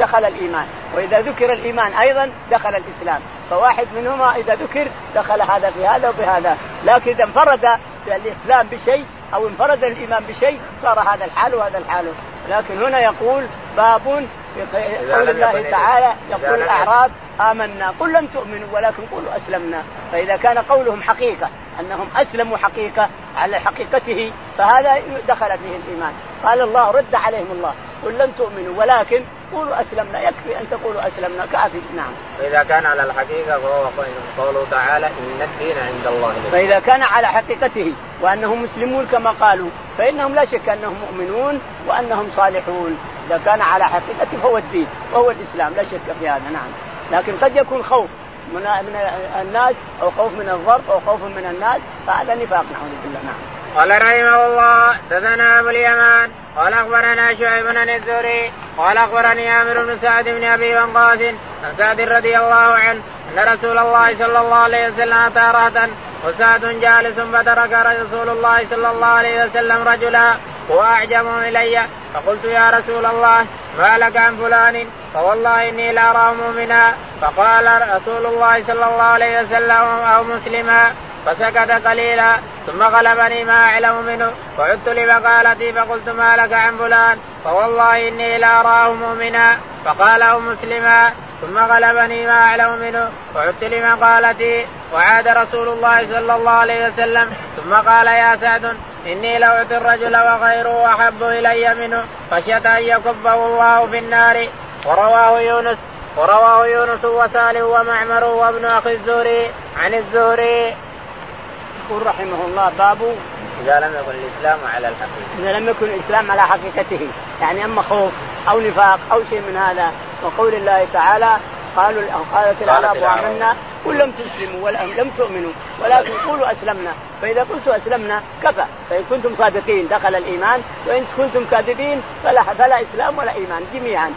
Speaker 2: دخل الإيمان. وإذا ذكر الإيمان أيضا دخل الإسلام. فواحد منهما إذا ذكر دخل هذا في هذا وبهذا لكن إذا انفرد الإسلام بشيء أو انفرد الإيمان بشيء صار هذا الحال وهذا الحال. لكن هنا يقول باب في قول الله تعالى يقول الأعراب آمنا قل لم تؤمنوا ولكن قولوا أسلمنا. فإذا كان قولهم حقيقة أنهم أسلموا حقيقة على حقيقته فهذا دخل فيه الإيمان. قال الله رد عليهم الله قل لم تؤمنوا ولكن قولوا أسلمنا. يكفي أن تقولوا أسلمنا. كافي. نعم.
Speaker 1: فإذا كان على الحقيقة فهو قوله تعالى إن الدين عند الله
Speaker 2: فإذا كان على حقيقته وأنهم مسلمون كما قالوا فإنهم لا شك أنهم مؤمنون وأنهم صالحون. إذا كان على حقيقته فهو الدين وهو الإسلام. لا شك في هذا. نعم. لكن قد يكون خوف من الناس أو خوف من الضرب أو خوف من الناس فهذا نفاق نعوذ بالله نعم.
Speaker 1: قال رحمه الله دثنا أبو اليمان قال أخبرنا شعيب بن الزهري قال أخبرني عامر بن سعد بن أبي وقاص عن سعد رضي الله عنه أن رسول الله صلى الله عليه وسلم أتى رهتا وسعد جالس فترك رسول الله صلى الله عليه وسلم رجلا هو اعجب إلي فقلت يا رسول الله ما لك عن فلان فوالله إني لاراه مؤمنا. فقال رسول الله صلى الله عليه وسلم أو مسلما فسكت قليلا ثم غلبني ما أعلم منه. فعدت لمقالتي فقلت ما لك عن فلان؟ فوالله إني لاراه مؤمنا. فقال أو مسلما ثم غلبني ما أعلم منه. وعدت لمقالتي وعاد رسول الله صلى الله عليه وسلم. ثم قال يا سعد إني لاعطي الرجل وغيره أحب إلي منه. خشيه أن يكبه الله في النار. ورواه يونس ورواه يونس وسالم ومعمر وابن أخي الزهري عن الزهري.
Speaker 2: يقول رحمه الله باب
Speaker 1: إذا لم يكن الإسلام على الحقيقة.
Speaker 2: إذا لم يكن الإسلام على حقيقته يعني أما خوف أو نفاق أو شيء من هذا وقول الله تعالى قالوا قالت العرب آمنا قل لم تسلموا ولا لم تؤمنوا ولكن قولوا أسلمنا. فإذا قلت أسلمنا كفى. فإن كنتم صادقين دخل الإيمان وإن كنتم كاذبين فلا فلا إسلام ولا إيمان جميعا.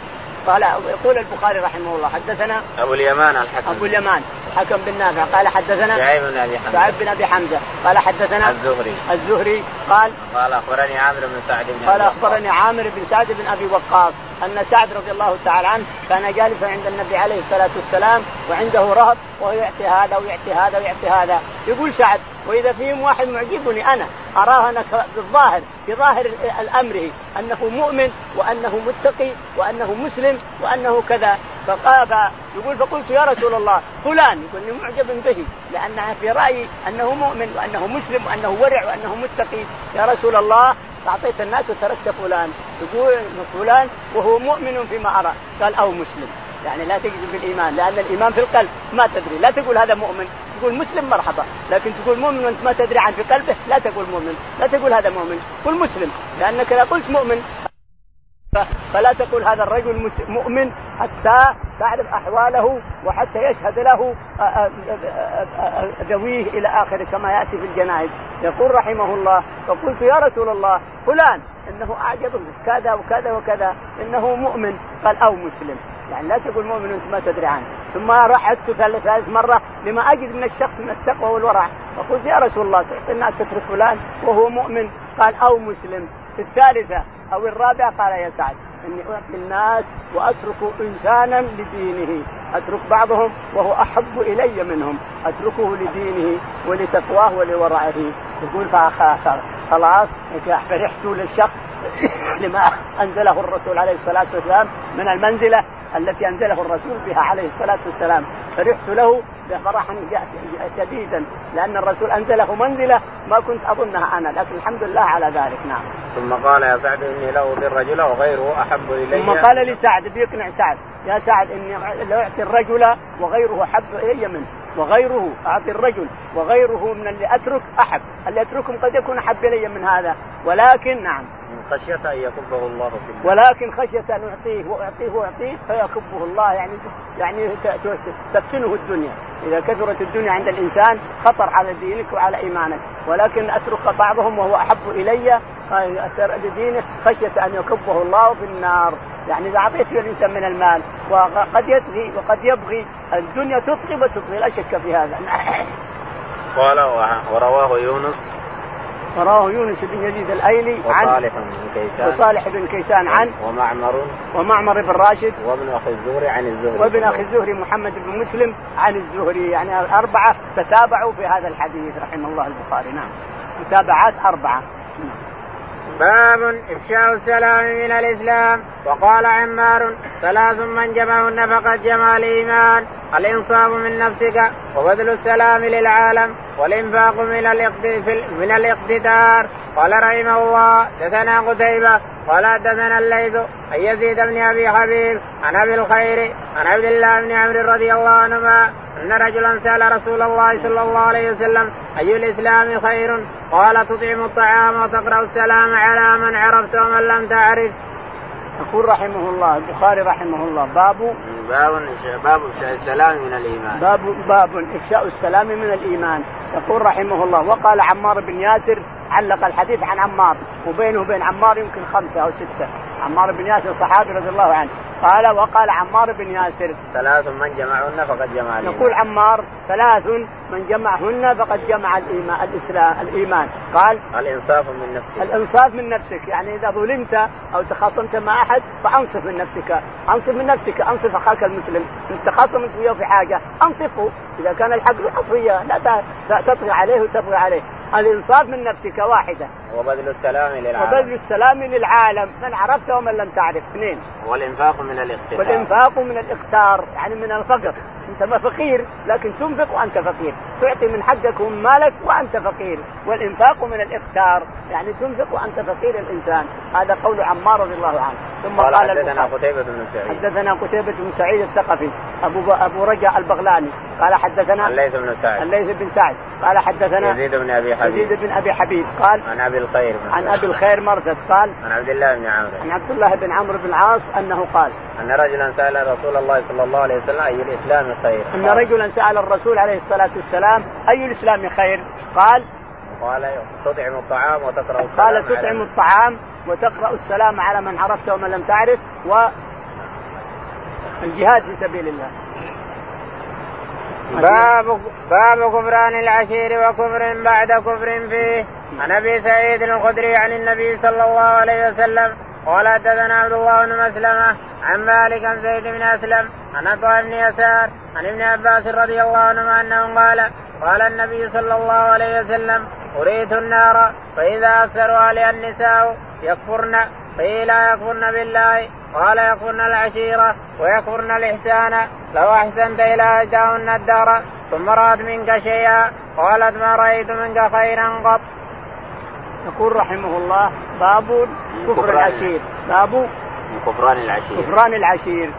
Speaker 2: قال يقول البخاري رحمه الله حدثنا
Speaker 1: أبو اليمان الحكم.
Speaker 2: أبو اليمان الحكم بن نافع قال حدثنا
Speaker 1: شعيب بن أبي حمزة.
Speaker 2: شعيب بن أبي حمزة قال حدثنا
Speaker 1: الزهري.
Speaker 2: الزهري قال
Speaker 1: قال أخبرني عامر بن سعد بن
Speaker 2: قال أخبرني عامر بن سعد بن أبي وقاص أن سعد رضي الله تعالى عنه كان جالسا عند النبي عليه الصلاة والسلام وعنده رهب وهو يعطي هذا ويعطي هذا ويعطي هذا. يقول سعد وإذا فيهم واحد معجبني أنا أراه أنا بالظاهر في ظاهر الأمر أنه مؤمن وأنه متقي وأنه مسلم وأنه كذا. فقال يقول فقلت يا رسول الله فلان. يقول معجب به لأنها في رأيي أنه مؤمن وأنه مسلم وأنه ورع وأنه متقي. يا رسول الله أعطيت الناس وتركت فلان. يقول فلان وهو مؤمن فيما أرى. قال أو مسلم. يعني لا تجزم بالإيمان لأن الإيمان في القلب ما تدري. لا تقول هذا مؤمن تقول مسلم مرحبا. لكن تقول مؤمن وأنت ما تدري عن في قلبه لا تقول مؤمن. لا تقول هذا مؤمن قل مسلم. لأنك إذا قلت مؤمن فلا تقول هذا الرجل مؤمن حتى تعرف أحواله وحتى يشهد له ذويه إلى آخره كما يأتي في الجنائز. يقول رحمه الله فقلت يا رسول الله فلان إنه أعجب كذا وكذا وكذا إنه مؤمن قال أو مسلم. يعني لا تقول مؤمن وانت ما تدري عنه. ثم رحت ثالث ثالث مرة لما أجد من الشخص من التقوى والورع. فقلت يا رسول الله تعطي الناس تترك فلان وهو مؤمن. قال أو مسلم. في الثالثة أو الرابعة قال يا سعد إني أعطي الناس وأترك إنسانا لدينه. أترك بعضهم وهو أحب إلي منهم. أتركه لدينه ولتقواه ولورعه. يقول خلاص فرحت للشخص لما أنزله الرسول عليه الصلاة والسلام من المنزلة التي أنزله الرسول بها عليه الصلاة والسلام. فرحت له فرحا شديدا لأن الرسول أنزله منزلة ما كنت أظنها أنا لكن الحمد لله على ذلك. نعم.
Speaker 1: ثم قال يا سعد إني لاؤذي الرجل وغيره أحب إلي.
Speaker 2: ثم قال لسعد بيقنع سعد. يا سعد إني لاعطي الرجل وغيره أحب إلي منه. وغيره أعطي الرجل وغيره من اللي أترك أحب. اللي أتركهم قد يكون أحب إلي من هذا. ولكن نعم.
Speaker 1: خشية أن يكبه الله في النار.
Speaker 2: ولكن خشية أن يعطيه ويعطيه ويعطيه فيكبه الله. يعني يعني تفتنه الدنيا. إذا كثرت الدنيا عند الإنسان خطر على دينك وعلى إيمانك. ولكن أترك بعضهم وهو أحب إلي لدينه خشية أن يكبه الله في النار. يعني إذا أعطيت الإنسان من المال وقد يطغي وقد يبغي الدنيا تطغي وتطغي لا شك في هذا.
Speaker 1: قال ورواه يونس
Speaker 2: ورواه يونس بن يزيد الأيلي
Speaker 1: عن وصالح بن كيسان.
Speaker 2: وصالح بن كيسان عن
Speaker 1: ومعمر.
Speaker 2: ومعمر بن راشد.
Speaker 1: وابن أخي الزهري عن الزهري.
Speaker 2: وابن أخي الزهري محمد بن مسلم عن الزهري. يعني أربعة تتابعوا في هذا الحديث رحمه الله البخاري. نعم. متابعات أربعة.
Speaker 1: باب إفشاء السلام من الإسلام. وقال عمار ثلاث من جمعهن فقد جمع الإيمان. الإنصاف من نفسك وبذل السلام للعالم والإنفاق من من الاقتدار. قال رحمه الله دثنا قتيبة قال حدثنا الليث عن يزيد بن أبي حبيب عن أبي الخير عن عبد الله بن عمرو رضي الله عنهما أن رجلا سأل رسول الله صلى الله عليه وسلم أي الإسلام خير؟ قال تطعم الطعام وتقرأ السلام على من عرفت ومن لم تعرف.
Speaker 2: يقول رحمه الله البخاري رحمه الله باب
Speaker 1: باب باب افشاء السلام من الإيمان
Speaker 2: باب باب افشاء السلام من الإيمان يقول رحمه الله وقال عمار بن ياسر علق الحديث عن عمار وبينه وبين عمار يمكن خمسة أو ستة عمار بن ياسر صحابي رضي الله عنه قال وقال عمار بن ياسر
Speaker 1: ثلاث من جمعهن فقد جمع الإيمان.
Speaker 2: يقول عمار ثلاث من جمعهن فقد جمع الإيمان الإسلام الإيمان. قال
Speaker 1: الإنصاف من نفسك.
Speaker 2: الإنصاف من نفسك. يعني إذا ظلمت أو تخاصمت مع أحد فأنصف من نفسك. أنصف من نفسك. أنصف أخاك المسلم. إن تخاصمت وياه في حاجة أنصفه. إذا كان الحق له لا تطغي عليه وتطغي عليه. الانصاف من نفسك واحدة.
Speaker 1: وبذل السلام للعالم.
Speaker 2: وبذل السلام للعالم. من عرفت ومن لم تعرف؟ اثنين.
Speaker 1: والإنفاق من الاقتدار
Speaker 2: والإنفاق من الاقتار يعني من الفقر. أنت ما فقير لكن تنفق وأنت فقير. تعطي من حقك ومن مالك وأنت فقير. والإنفاق من الاقتار يعني تنفق وأنت فقير الإنسان. هذا قول عمار رضي الله عنه. ثم قال, قال
Speaker 1: حدثنا قتيبة بن سعيد.
Speaker 2: حدثنا قتيبة بن سعيد الثقفي. أبو أبو رجاء البغلاني. قال حدثنا
Speaker 1: الليث بن سعد.
Speaker 2: الليث بن سعد. قال حدثنا
Speaker 1: يزيد بن أبي حبيب.
Speaker 2: يزيد بن أبي حبيب. قال
Speaker 1: عن أبي الخير
Speaker 2: عن أبي الخير مرثد. قال
Speaker 1: عن عبد الله بن عمرو.
Speaker 2: عن عبد الله بن عمرو بن العاص أنه قال
Speaker 1: أن رجلا سأل رسول الله صلى الله عليه وسلم أي الإسلام خير؟
Speaker 2: أن رجلا سأل الرسول عليه الصلاة والسلام أي الإسلام خير؟ قال
Speaker 1: قال تطعم الطعام وتقرأ السلام
Speaker 2: قال تطعم الطعام وتقرأ السلام على من عرفت ومن لم تعرف و الجهاد في سبيل الله.
Speaker 1: باب باب كفران العشير وكفر بعد كفر فيه. عن أبي سعيد الخدري عن النبي صلى الله عليه وسلم قال حدثنا عبد الله بن مسلمة عن مالك عن زيد بن أسلم عن عطاء بن يسار عن ابن عباس رضي الله عنهما أنه قال قال النبي صلى الله عليه وسلم أريت النار فإذا أكثر أهلها النساء يكفرن قيل يكفرن بالله قال يكفرن العشيرة ويكفرن الإحسان لو أحسنت إلى أهداهن الدار ثم رأت منك شيئا قالت ما رأيت منك خيرا قط.
Speaker 2: يقول رحمه الله باب كفر العشير. باب
Speaker 1: كفران العشير.
Speaker 2: كفران العشير.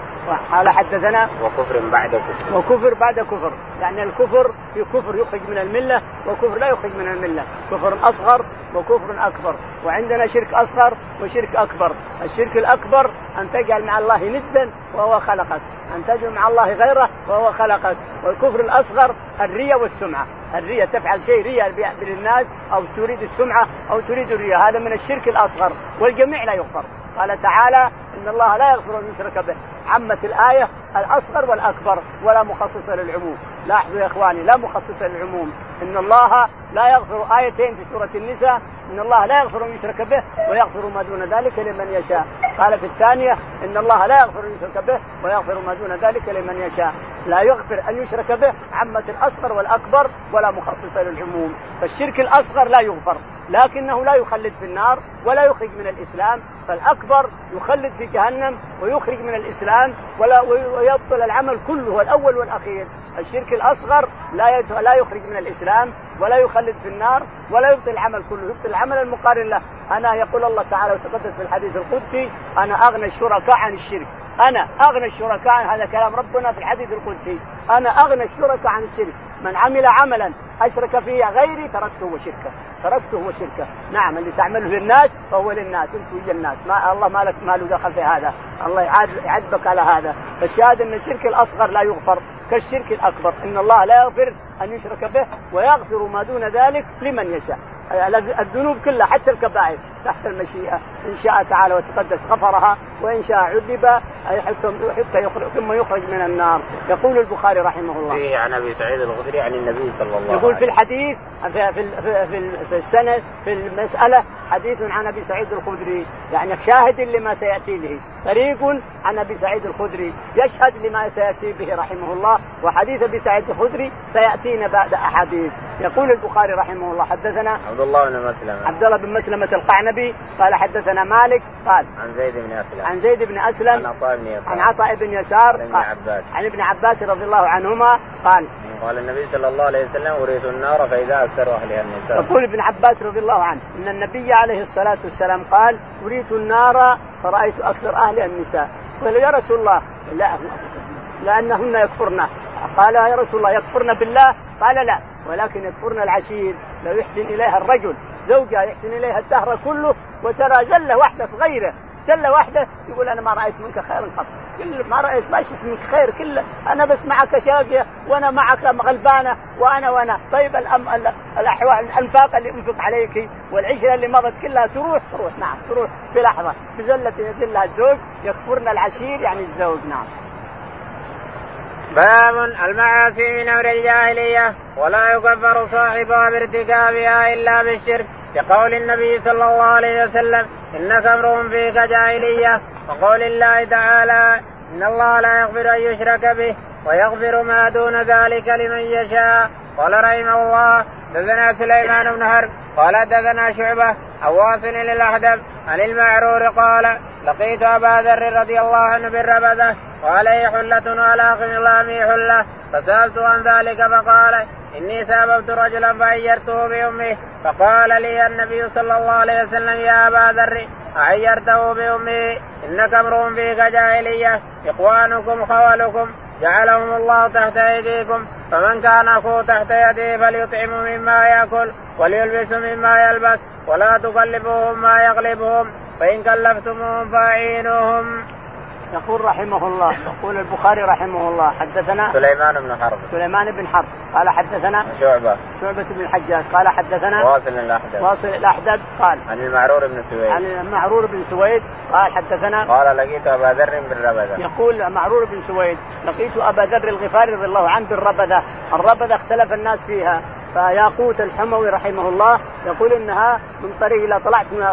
Speaker 2: قال حدثنا
Speaker 1: وكفر بعد كفر.
Speaker 2: وكفر بعد كفر. يعني الكفر في كفر يخرج من الملة وكفر لا يخرج من الملة. كفر أصغر وكفر أكبر. وعندنا شرك أصغر وشرك أكبر. الشرك الأكبر أن تجعل مع الله ندا وهو خلقك. أن تجعل مع الله غيره وهو خلقك. والكفر الأصغر الرياء والسمعة. الرياء تفعل شيء رياء للناس أو تريد السمعة أو تريد الرياء. هذا من الشرك الأصغر. والجميع لا يغفر. قال تعالى إن الله لا يغفر أن يشرك به. عمت الآية الأصغر والأكبر ولا مخصصة للعموم. لاحظوا يا إخواني لا مخصصة للعموم. إن الله لا يغفر آيتين في سورة النساء إن الله لا يغفر أن يشرك به ويغفر ما دون ذلك لمن يشاء. قال في الثانية إن الله لا يغفر أن يشرك به ويغفر ما دون ذلك لمن يشاء. لا يغفر أن يشرك به عمت الأصغر والأكبر ولا مخصصة للعموم. فالشرك الأصغر لا يغفر لكنه لا يخلد في النار ولا يخرج من الإسلام فالأكبر يخلد في جهنم ويخرج من الإسلام ولا ويبطل العمل كله الأول والأخير. الشرك الأصغر لا لا يخرج من الإسلام ولا يخلد في النار ولا يبطل العمل كله يبطل العمل المقارن له. أنا يقول الله تعالى وتقدس في الحديث القدسي أنا أغنى الشركاء عن الشرك. أنا أغنى الشركاء هذا كلام ربنا في الحديث القدسي أنا أغنى الشركاء عن الشرك. من عمل عملا أشرك فيه غيري تركته وشركه تركته وشركه نعم اللي تعمله للناس فهو للناس انت ويا الناس. ما الله ما لك ما له دخل في هذا. الله يعذبك على هذا. فالشاهد أن الشرك الأصغر لا يغفر كالشرك الأكبر. إن الله لا يغفر أن يشرك به ويغفر ما دون ذلك لمن يشاء. الذنوب كلها حتى الكبائر تحت المشيئة. إن شاء تعالى وتقدس غفرها وإن شاء عذب حتى يخرج ثم يخرج من النار. يقول البخاري رحمه الله.
Speaker 1: عن أبي سعيد الخدري عن النبي صلى الله عليه وسلم.
Speaker 2: يقول في الحديث في في في, في السند في المسألة حديث عن أبي سعيد الخدري. يعني شاهد لما سيأتي به. طريق عن أبي سعيد الخدري. يشهد لما سيأتي به رحمه الله. وحديث أبي سعيد الخدري سيأتينا بعد أحاديث. يقول البخاري رحمه الله حدثنا
Speaker 1: عبد الله بن مسلمة.
Speaker 2: عبد الله بن مسلمة القعنبي قال حدثنا مالك قال
Speaker 1: عن زيد بن أسلم.
Speaker 2: عن زيد بن أسلم
Speaker 1: عن عطاء بن يسار.
Speaker 2: عن عطاء بن يسار
Speaker 1: عن ابن عباس.
Speaker 2: عن ابن عباس رضي الله عنهما قال
Speaker 1: قال النبي صلى الله عليه وسلم أريد النار فإذا أكثر أهلها النساء.
Speaker 2: يقول ابن عباس رضي الله عنه أن النبي عليه الصلاة والسلام قال أريد النار فرأيت أكثر أهلها النساء. قال يا رسول الله لا لأنهن يكفرن. قال يا رسول الله يكفرن بالله؟ قال لا. ولكن يكفرن العشير. لو يحسن إليها الرجل زوجها يحسن إليها الدهر كله وترى زلة واحدة في غيره. زلة واحدة يقول أنا ما رأيت منك خيرا قط. كل ما رأيت ما شفت منك خير كله. أنا بس معك شاقية وأنا معك غلبانة وأنا وأنا. طيب الأم الأحوال الأنفاق اللي أنفق عليك والعشرة اللي مضت كلها تروح؟ تروح نعم تروح. في لحظة بزلة يذلها الزوج يكفرن العشير يعني الزوج نعم.
Speaker 1: باب المعاصي من أمر الجاهلية ولا يكفر صاحبها بارتكابها إلا بالشرك. كقول النبي صلى الله عليه وسلم انك امرؤ فيك جاهلية. وقول الله تعالى إن الله لا يغفر أن يشرك به ويغفر ما دون ذلك لمن يشاء. قال رحمه الله دثنا سليمان بن حرب قال دثنا شعبة عن واصل للاحدب عن المعرور قال لقيت أبا ذر رضي الله عنه بالربذة وعليه حلة وعلى خملامي حلة. فسألت عن ذلك فقال إني سأببت رجلا فعيرته بأمه. فقال لي النبي صلى الله عليه وسلم يا أبا ذر عيرته بأمه إنك امرؤ فيك جاهلية. إخوانكم خولكم جعلهم الله تحت أيديكم. فمن كان أخوه تحت يده فليطعم مما يأكل وليلبس مما يلبس ولا تكلفوهم ما يغلبهم فإن كلفتموهم فأعينوهم.
Speaker 2: يقول رحمه الله يقول البخاري رحمه الله حدثنا
Speaker 1: سليمان بن حرب.
Speaker 2: سليمان بن حرب قال حدثنا
Speaker 1: شعبة.
Speaker 2: شعبة بن الحجاج قال حدثنا
Speaker 1: واصل الأحدب.
Speaker 2: واصل الأحدب قال
Speaker 1: عن المعرور بن سويد.
Speaker 2: عن المعرور بن سويد قال حدثنا
Speaker 1: قال لقيت أبا ذر بالربذة.
Speaker 2: يقول معرور بن سويد لقيت أبا ذر الغفاري رضي الله عنه بالربذة الربذة اختلف الناس فيها. فياقوت الحموي رحمه الله يقول إنها من طريق اذا طلعت من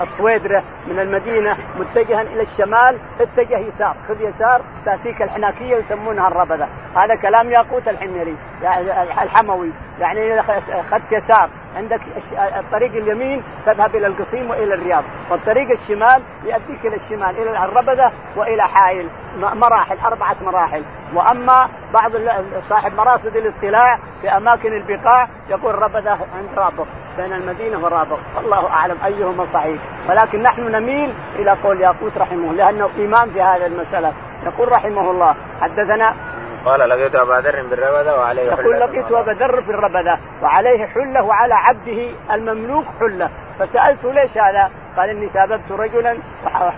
Speaker 2: الصويدره من المدينة متجها إلى الشمال اتجه يسار خذ يسار تأتيك الحناكية يسمونها الربذة. هذا كلام ياقوت الحميري يعني الحموي يعني اخذت يسار. عندك الطريق اليمين تذهب إلى القصيم وإلى الرياض والطريق الشمال يؤديك إلى الشمال إلى الربذه وإلى حائل مراحل أربعة مراحل. وأما بعض صاحب مراصد الاطلاع في أماكن البقاع يقول ربذه عند رابغ بين المدينة ورابغ والله أعلم أيهما صحيح. ولكن نحن نميل إلى قول ياقوت رحمه لأنه امام في هذه المسألة. يقول رحمه الله حدثنا
Speaker 1: قال لقيت أبا ذر بالربذة وعليه
Speaker 2: يقول لقيت أبا ذر في الربذه وعليه حلة وعلى عبده المملوك حلة. فسالته ليش هذا؟ قال إني سببت رجلا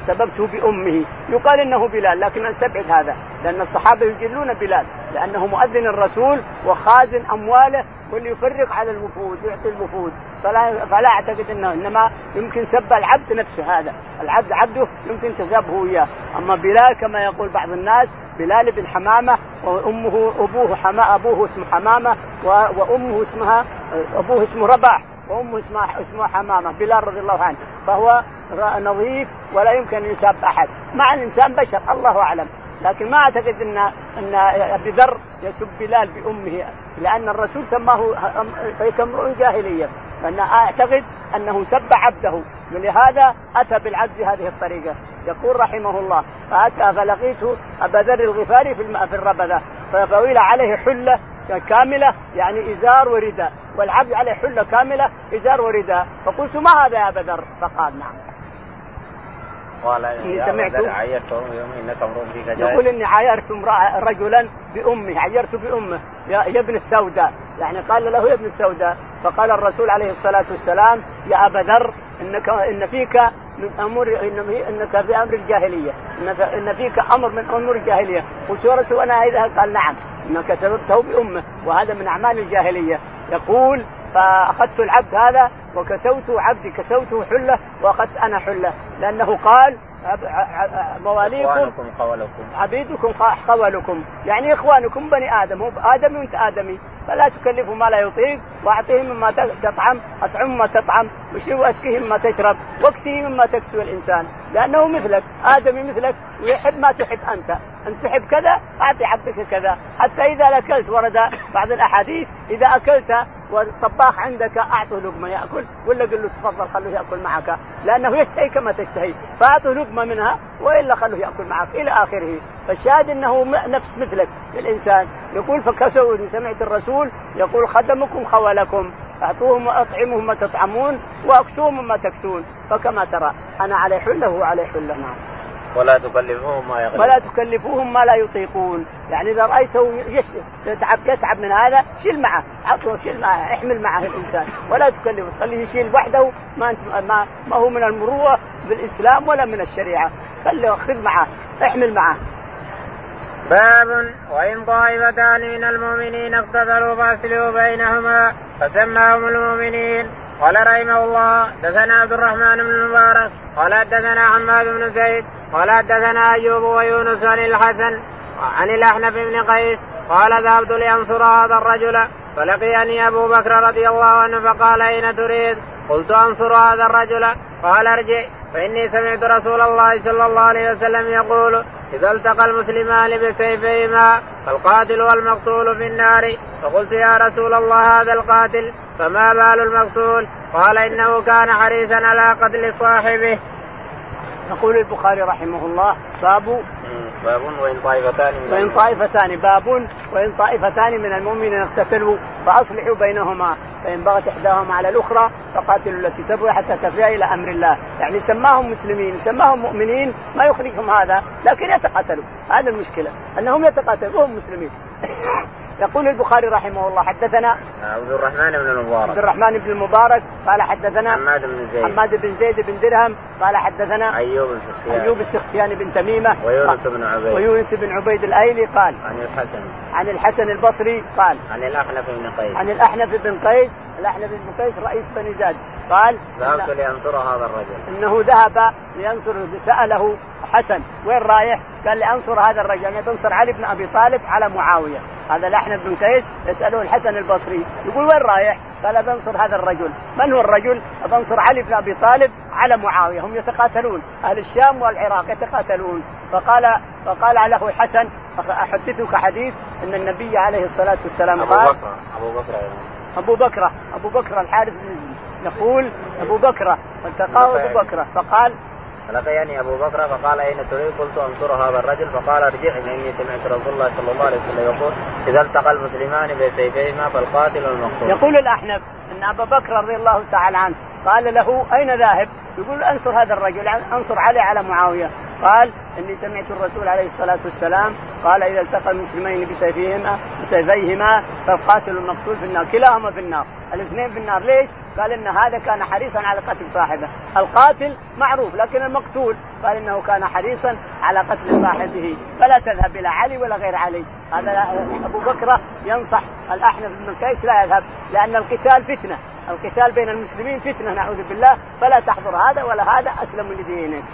Speaker 2: وسببته بأمه. يقال إنه بلال لكن استبعد هذا لأن الصحابة يجلون بلال لأنه مؤذن الرسول وخازن أمواله واللي يفرق على الوفود يعطي الوفود. فلا فلا أعتقد إنه إنما يمكن سب العبد نفسه هذا. العبد عبده يمكن تسبه اياه أما بلال كما يقول بعض الناس بلال بن حمامة وأمه أبوه حما أبوه اسمه حمامة وأمه اسمها أبوه اسمه رباح وأمه اسمها اسمها حمامة بلال رضي الله عنه فهو نظيف ولا يمكن أن يساب أحد. مع الإنسان بشر الله أعلم. لكن ما أعتقد ان إن أبي ذر يسب بلال بأمه لأن الرسول سماه امرؤ جاهلية. فأنا أعتقد أنه سب عبده. ولهذا أتى بالعبد بهذه الطريقة. يقول رحمه الله فأتى فلقيت أبا ذر الغفاري في في الربذة فطويل عليه حلة كاملة يعني إزار ورداء والعبد عليه حلة كاملة إزار ورداء فقلت ما هذا يا أبا ذر؟ فقال نعم.
Speaker 1: قال إني سمعت؟ عيرتهم يوم إنك
Speaker 2: يقول إني عايرت رجلا بأمه عيرت بأمه يا ابن السوداء. يعني قال له يا ابن السوداء. فقال الرسول عليه الصلاة والسلام يا أبا ذر انك إن فيك من امور إنك في أمر الجاهلية. انك إن فيك أمر من أمور الجاهلية. قلت يا رسول أنا إذا قال نعم. إنك سببته بأمة وهذا من أعمال الجاهلية. يقول فأخذت العبد هذا وكسوته عبدي كسوته حلة واخذت أنا حلة. لأنه قال مواليكم.
Speaker 1: قولكم
Speaker 2: عبيدكم قولكم يعني إخوانكم بني آدم. هو ادمي وأنت آدمي. فلا تكلفوا ما لا يطيق. واعطيه مما تطعم أطعم ما تطعم. واسقه مما تشرب. واكسه مما تكسو الإنسان. لأنه مثلك. آدمي مثلك. ويحب ما تحب أنت. انت تحب كذا أعطي عبدك كذا. حتى إذا أكلت ورد بعض الأحاديث إذا أكلت والطباخ عندك أعطه لقمة يأكل؟ ولا قل له تفضل خليه يأكل معك. لأنه يشتهي كما تشتهي. فأعطه لقمة منها وإلا خليه يأكل معك إلى آخره. فالشاهد إنه نفس مثلك الانسان يقول فكسوا سمعت الرسول يقول خدمكم خولكم. أعطوهم وأطعمهم ما تطعمون وأكسوهم ما تكسون. فكما ترى أنا علي حلة وعلي حلة. نعم.
Speaker 1: ولا تكلفوهم ما يغلبون.
Speaker 2: ولا تكلفوهم ما لا يطيقون. يعني إذا رايته يتعب يتعب من هذا شيل معه. عطه شيل معه. احمل معه الإنسان. ولا تكلفه. خليه يشيل وحده. ما ما, ما هو من المروءة بالإسلام ولا من الشريعة. خليه خذ معه. احمل معه.
Speaker 1: باب وإن طائفتان من المؤمنين اقتتلوا فأصلحوا بينهما فسماهم المؤمنين. قال رحمه الله دثنا عبد الرحمن بن المبارك قال حدثنا حماد بن زيد قال حدثنا أيوب ويونس عن الحسن عن الأحنف بن قيس قال ذهبت لأنصر هذا الرجل فلقيني أبو بكر رضي الله عنه فقال أين تريد؟ قلت أنصر هذا الرجل. قال ارجع فإني سمعت رسول الله صلى الله عليه وسلم يقول إذا التقى المسلمان بسيفيهما فالقاتل والمقتول في النار. فقلت يا رسول الله هذا القاتل فما بال المقتول؟ قال إنه كان حريصا على قتل صاحبه.
Speaker 2: يقول البخاري رحمه الله باب
Speaker 1: باب وإن طائفتان
Speaker 2: وإن طائفتان باب وإن طائفتان من المؤمنين اقتتلوا فأصلحوا بينهما فإن بغت إحداهما على الأخرى فقاتلوا التي تبغي حتى تفيها إلى أمر الله. يعني سماهم مسلمين سماهم مؤمنين ما يخرجهم هذا لكن يتقاتلوا. هذا المشكلة أنهم يتقاتلون وهم مسلمين. يقول البخاري رحمه الله حدثنا
Speaker 1: عبد الرحمن بن المبارك.
Speaker 2: عبد الرحمن بن المبارك قال حدثنا
Speaker 1: حماد بن زيد.
Speaker 2: حماد بن زيد بن درهم قال حدثنا
Speaker 1: أيوب السختياني
Speaker 2: أيوب السختياني بن تميمة
Speaker 1: ويونس بن عبيد.
Speaker 2: ويونس بن عبيد الأيلي قال
Speaker 1: عن الحسن.
Speaker 2: عن الحسن البصري قال
Speaker 1: عن الأحنف بن قيس.
Speaker 2: عن الأحنف بن قيس الأحنف بن قيس رئيس بني زاد قال
Speaker 1: ذهبت لانصر هذا الرجل.
Speaker 2: إنه ذهب لينصر سأله حسن وين رايح؟ قال لانصر هذا الرجل يعني تنصر علي بن أبي طالب على معاوية. هذا الاحنف بن قيس يساله الحسن البصري. يقول وين رايح؟ قال بنصر هذا الرجل. من هو الرجل؟ بنصر علي بن أبي طالب على معاوية. هم يتقاتلون. أهل الشام والعراق يتقاتلون. فقال فقال له الحسن أحدثك حديث أن النبي عليه الصلاة والسلام
Speaker 1: أبو
Speaker 2: قال
Speaker 1: بكر أبو بكر.
Speaker 2: أبو بكر أبو بكر الحارث بن يقول أبو بكر فالتقاه أبو بكر فقال
Speaker 1: فلقيني أبو بكر فقال اين تريد؟ قلت انصر هذا الرجل فقال ارجع فاني سمعت رسول الله صلى الله عليه وسلم يقول إذا التقى المسلمان بسيفيهما فالقاتل والمقتول.
Speaker 2: يقول الأحنف إن أبا بكر رضي الله تعالى عنه قال له أين ذاهب؟ يقول أنصر هذا الرجل أنصر علي على معاوية قال إني سمعت الرسول عليه الصلاة والسلام قال إذا التقى المسلمين بسيفيهما بسيفيهما فالقاتل والمقتول في النار كلاهما في النار الاثنين في النار ليش؟ قال إن هذا كان حريصا على قتل صاحبه. القاتل معروف لكن المقتول قال إنه كان حريصا على قتل صاحبه. فلا تذهب إلى علي ولا غير علي. هذا أبو بكر ينصح الأحنف بن قيس لا يذهب لأن القتال فتنة. القتال بين المسلمين فتنة نعوذ بالله. فلا تحضر هذا ولا هذا أسلم لدينك.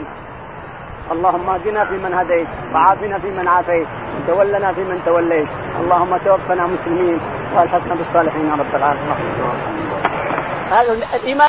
Speaker 2: اللهم اهدنا فيمن هديت وعافنا فيمن عافيت وتولنا فيمن توليت. اللهم توفنا مسلمين وألحقنا بالصالحين يا رب العالمين. هذا الإيمان